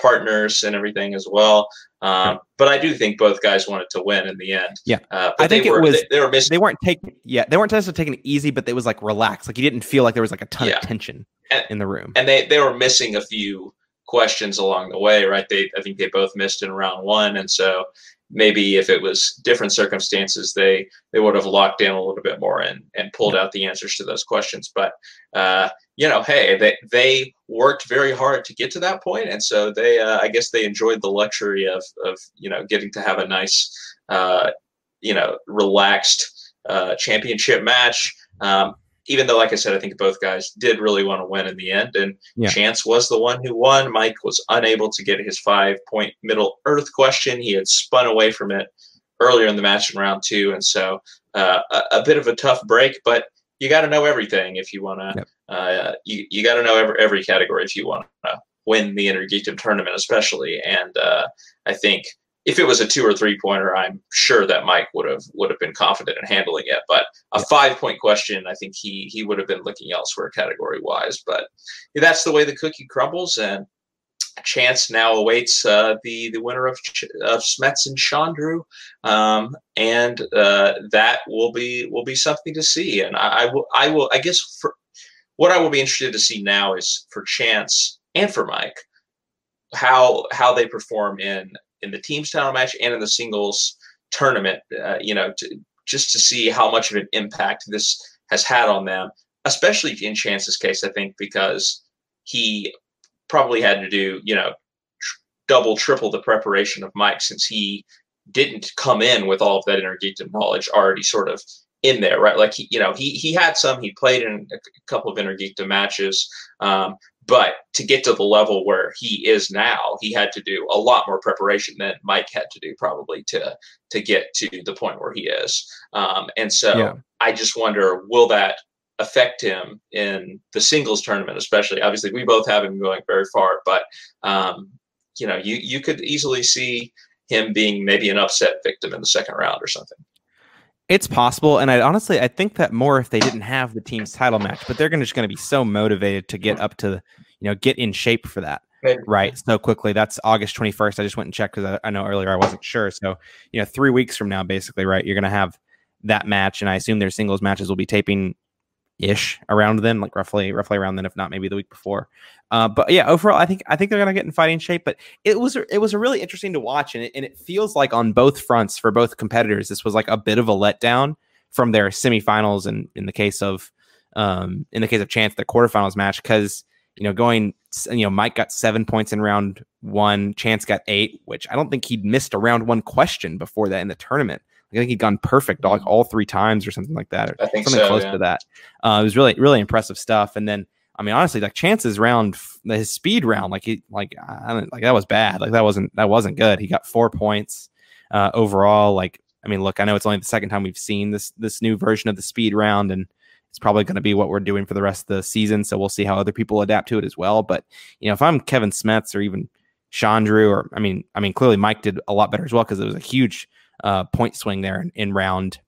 partners and everything as well. Um, but I do think both guys wanted to win in the end. Yeah, uh, I think were, it was they, they, were missing. They weren't taking yeah they weren't necessarily taking it easy, but it was like relaxed. Like you didn't feel like there was like a ton yeah. of tension and, in the room. And they they were missing a few questions along the way, right? They I think they both missed in round one, and so maybe if it was different circumstances, they they would have locked in a little bit more and and pulled out the answers to those questions. But uh, you know, hey, they they worked very hard to get to that point, and so they uh, I guess they enjoyed the luxury of of you know getting to have a nice uh, you know relaxed uh, championship match. Um, even though, like I said, I think both guys did really want to win in the end, and yeah. Chance was the one who won. Mike was unable to get his five point Middle Earth question. He had spun away from it earlier in the match in round two, and so uh, a, a, bit of a tough break. But you got to know everything if you want to. Yep. Uh, you you got to know every every category if you want to win the Innergeekdom tournament, especially. And uh, I think if it was a two or three pointer, I'm sure that Mike would have would have been confident in handling it. But a five point question, I think he he would have been looking elsewhere category wise. But that's the way the cookie crumbles, and chance now awaits uh, the the winner of of Smets and Chandru, um, and uh, that will be will be something to see. And I, I will I will I guess for what I will be interested to see now is for Chance and for Mike how how they perform in in the teams title match and in the singles tournament. Uh, you know, to, just to see how much of an impact this has had on them, especially in Chance's case. I think because he probably had to do you know tr- double, triple the preparation of Mike since he didn't come in with all of that Innergeekdom knowledge already sort of in there, right? Like he, you know, he he had some. He played in a couple of Innergeekdom matches, um, but to get to the level where he is now, he had to do a lot more preparation than Mike had to do probably to to get to the point where he is. Um, and so yeah. I just wonder, will that affect him in the singles tournament, especially? Obviously, we both have him going very far, but um, you know, you you could easily see him being maybe an upset victim in the second round or something. It's possible, and I honestly I think that more if they didn't have the team's title match, but they're gonna, just going to be so motivated to get up to, you know, get in shape for that, right? So quickly. That's August twenty first. I just went and checked because I, I, know earlier I wasn't sure. So you know, three weeks from now, basically, right? You're going to have that match, and I assume their singles matches will be taping ish around then, like roughly roughly around then, if not maybe the week before. Uh, but yeah, overall, I think I think they're gonna get in fighting shape. But it was it was really interesting to watch, and it, and it feels like on both fronts for both competitors, this was like a bit of a letdown from their semifinals, and in the case of um, in the case of Chance, the quarterfinals match, because you know going you know Mike got seven points in round one, Chance got eight, which I don't think he'd missed a round one question before that in the tournament. I think he'd gone perfect like all three times or something like that, or something so, close yeah. to that. Uh, it was really really impressive stuff. And then I mean, honestly, like chances round his speed round, like he like I don't like that was bad. Like that wasn't that wasn't good. He got four points uh, overall. Like I mean, look, I know it's only the second time we've seen this this new version of the speed round, and it's probably going to be what we're doing for the rest of the season. So we'll see how other people adapt to it as well. But you know, if I'm Kevin Smets or even Chandru, or I mean, I mean, clearly Mike did a lot better as well because it was a huge uh, point swing there in, in round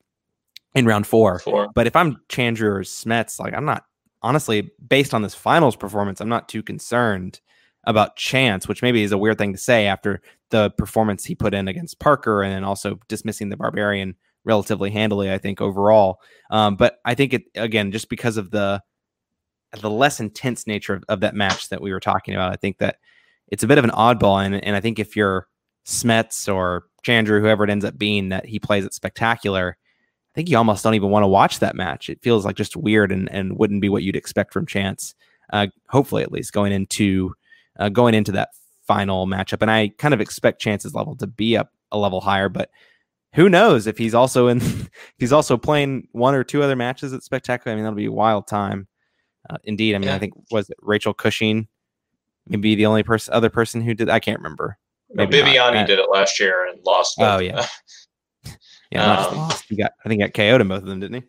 in round four. four. But if I'm Chandru or Smets, like I'm not honestly based on this finals performance, I'm not too concerned about chance, which maybe is a weird thing to say after the performance he put in against Parker and then also dismissing the Barbarian relatively handily, I think overall. Um, but I think it again just because of the the less intense nature of, of, that match that we were talking about, I think that it's a bit of an oddball, and and I think if you're Smets or Chandru, whoever it ends up being, that he plays it spectacular. I think you almost don't even want to watch that match. It feels like just weird and, and wouldn't be what you'd expect from Chance. Uh, hopefully, at least going into uh, going into that final matchup, and I kind of expect Chance's level to be up a level higher. But who knows if he's also in? he's also playing one or two other matches at Spectacular. I mean, that'll be a wild time. Uh, indeed, I mean, yeah. I think was it Rachel Cushing, maybe the only person, other person who did. I can't remember. No, Viviani did it last year and lost. Oh yeah, yeah, um, lost. He got I think he got KO'd in both of them, didn't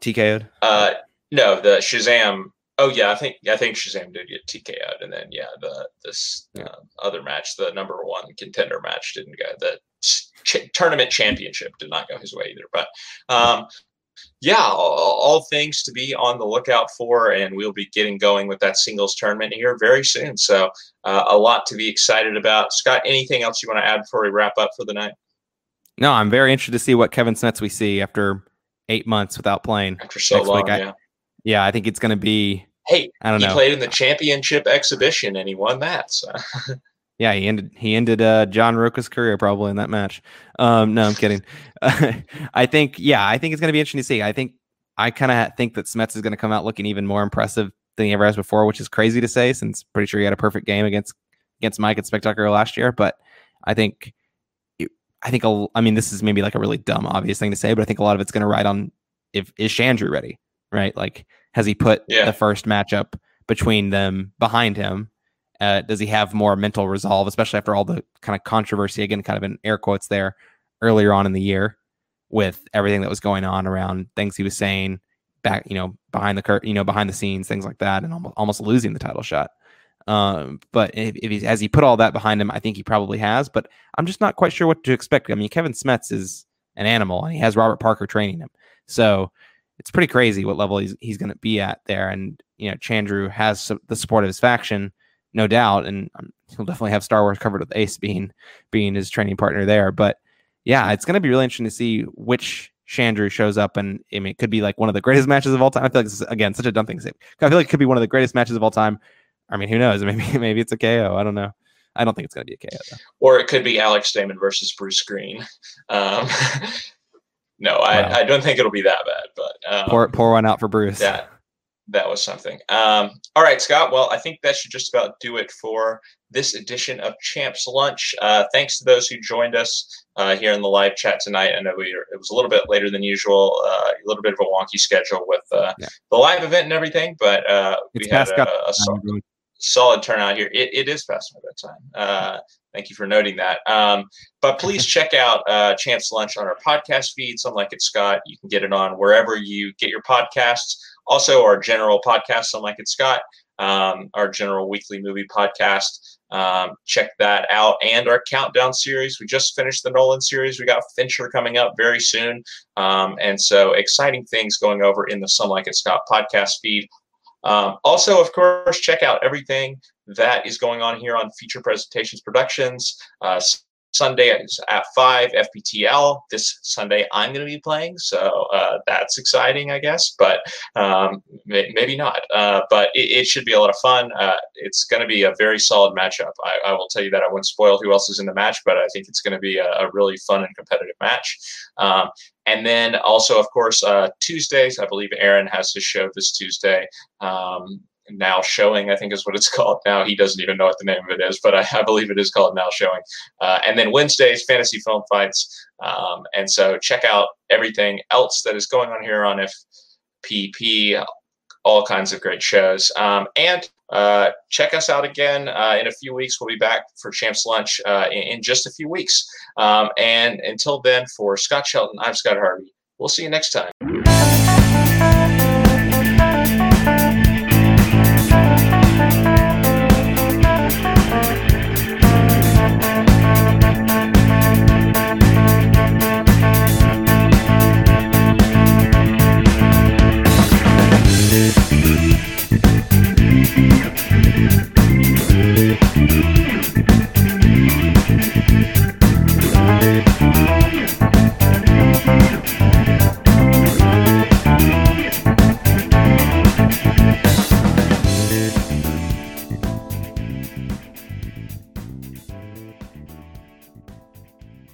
he? TKO'd. Uh, no, the Shazam. Oh yeah, I think I think Shazam did get TKO'd, and then yeah, the this yeah. uh, other match, the number one contender match, didn't go. The ch- tournament championship did not go his way either. But um, yeah, all, all, things to be on the lookout for, and we'll be getting going with that singles tournament here very soon. So, uh, a lot to be excited about. Scott, anything else you want to add before we wrap up for the night? No, I'm very interested to see what Kevin Smets we see after eight months without playing. After so long, week. yeah. I, yeah, I think it's going to be. Hey, I don't he know. played in the championship exhibition and he won that. So. Yeah, he ended he ended uh, John Rocha's career probably in that match. Um, no, I'm kidding. I think yeah, I think it's going to be interesting to see. I think I kind of think that Smets is going to come out looking even more impressive than he ever has before, which is crazy to say since pretty sure he had a perfect game against against Mike at Spectacular last year. But I think I think a, I mean this is maybe like a really dumb obvious thing to say, but I think a lot of it's going to ride on if is Chandru ready, right? Like has he put yeah. the first matchup between them behind him uh, does he have more mental resolve, especially after all the kind of controversy, again, kind of in air quotes there earlier on in the year with everything that was going on around things he was saying back, you know, behind the curtain, you know, behind the scenes, things like that, and almost, almost losing the title shot. Um, but if, if he, as he put all that behind him, I think he probably has, but I'm just not quite sure what to expect. I mean, Kevin Smets is an animal and he has Robert Parker training him. So it's pretty crazy what level he's, he's going to be at there. And, you know, Chandru has the support of his faction no doubt, and um, he'll definitely have Star Wars covered with Ace being being his training partner there. But yeah, it's going to be really interesting to see which Chandru shows up, and I mean, it could be like one of the greatest matches of all time. I feel like this is again such a dumb thing to say. I feel like it could be one of the greatest matches of all time. I mean, who knows? Maybe maybe it's a KO. I don't know. I don't think it's going to be a KO. Though. Or it could be Alex Stamen versus Bruce Green. Um, no, I, I don't think it'll be that bad. But um, pour pour one out for Bruce. Yeah, that was something. Um, all right, Scott. Well, I think that should just about do it for this edition of Champs Lunch. Uh, thanks to those who joined us uh, here in the live chat tonight. I know we were, it was a little bit later than usual, uh, a little bit of a wonky schedule with uh, yeah. the live event and everything, but uh, we had a, a solid, solid, turnout here. It, it is past my bedtime. Uh, thank you for noting that. Um, but please check out Champs Lunch on our podcast feed. Some like it, Scott. You can get it on wherever you get your podcasts. Also, our general podcast, Some Like It Scott, um, our general weekly movie podcast. Um, check that out. And our countdown series. We just finished the Nolan series. We got Fincher coming up very soon. Um, and so exciting things going over in the Some Like It Scott podcast feed. Um, also, of course, check out everything that is going on here on Feature Presentations Productions. Uh, Sunday is at 5 FPTL. This Sunday I'm going to be playing, so uh, that's exciting, I guess, but um, may- maybe not. Uh, but it-, it, should be a lot of fun. Uh, it's going to be a very solid matchup. I-, I will tell you that. I won't spoil who else is in the match, but I think it's going to be a-, a, really fun and competitive match. Um, and then also, of course, uh, Tuesdays, I believe Aaron has his show this Tuesday. Um, now showing i think is what it's called. Now he doesn't even know what the name of it is but i, I believe it is called now showing. Uh, and then wednesdays fantasy film fights. Um, and so check out everything else that is going on here on fpp all kinds of great shows. Um, and uh, check us out again uh, in a few weeks. We'll be back for champs lunch uh, in, in, just a few weeks. Um, and until then for scott shelton i'm scott harvey. We'll see you next time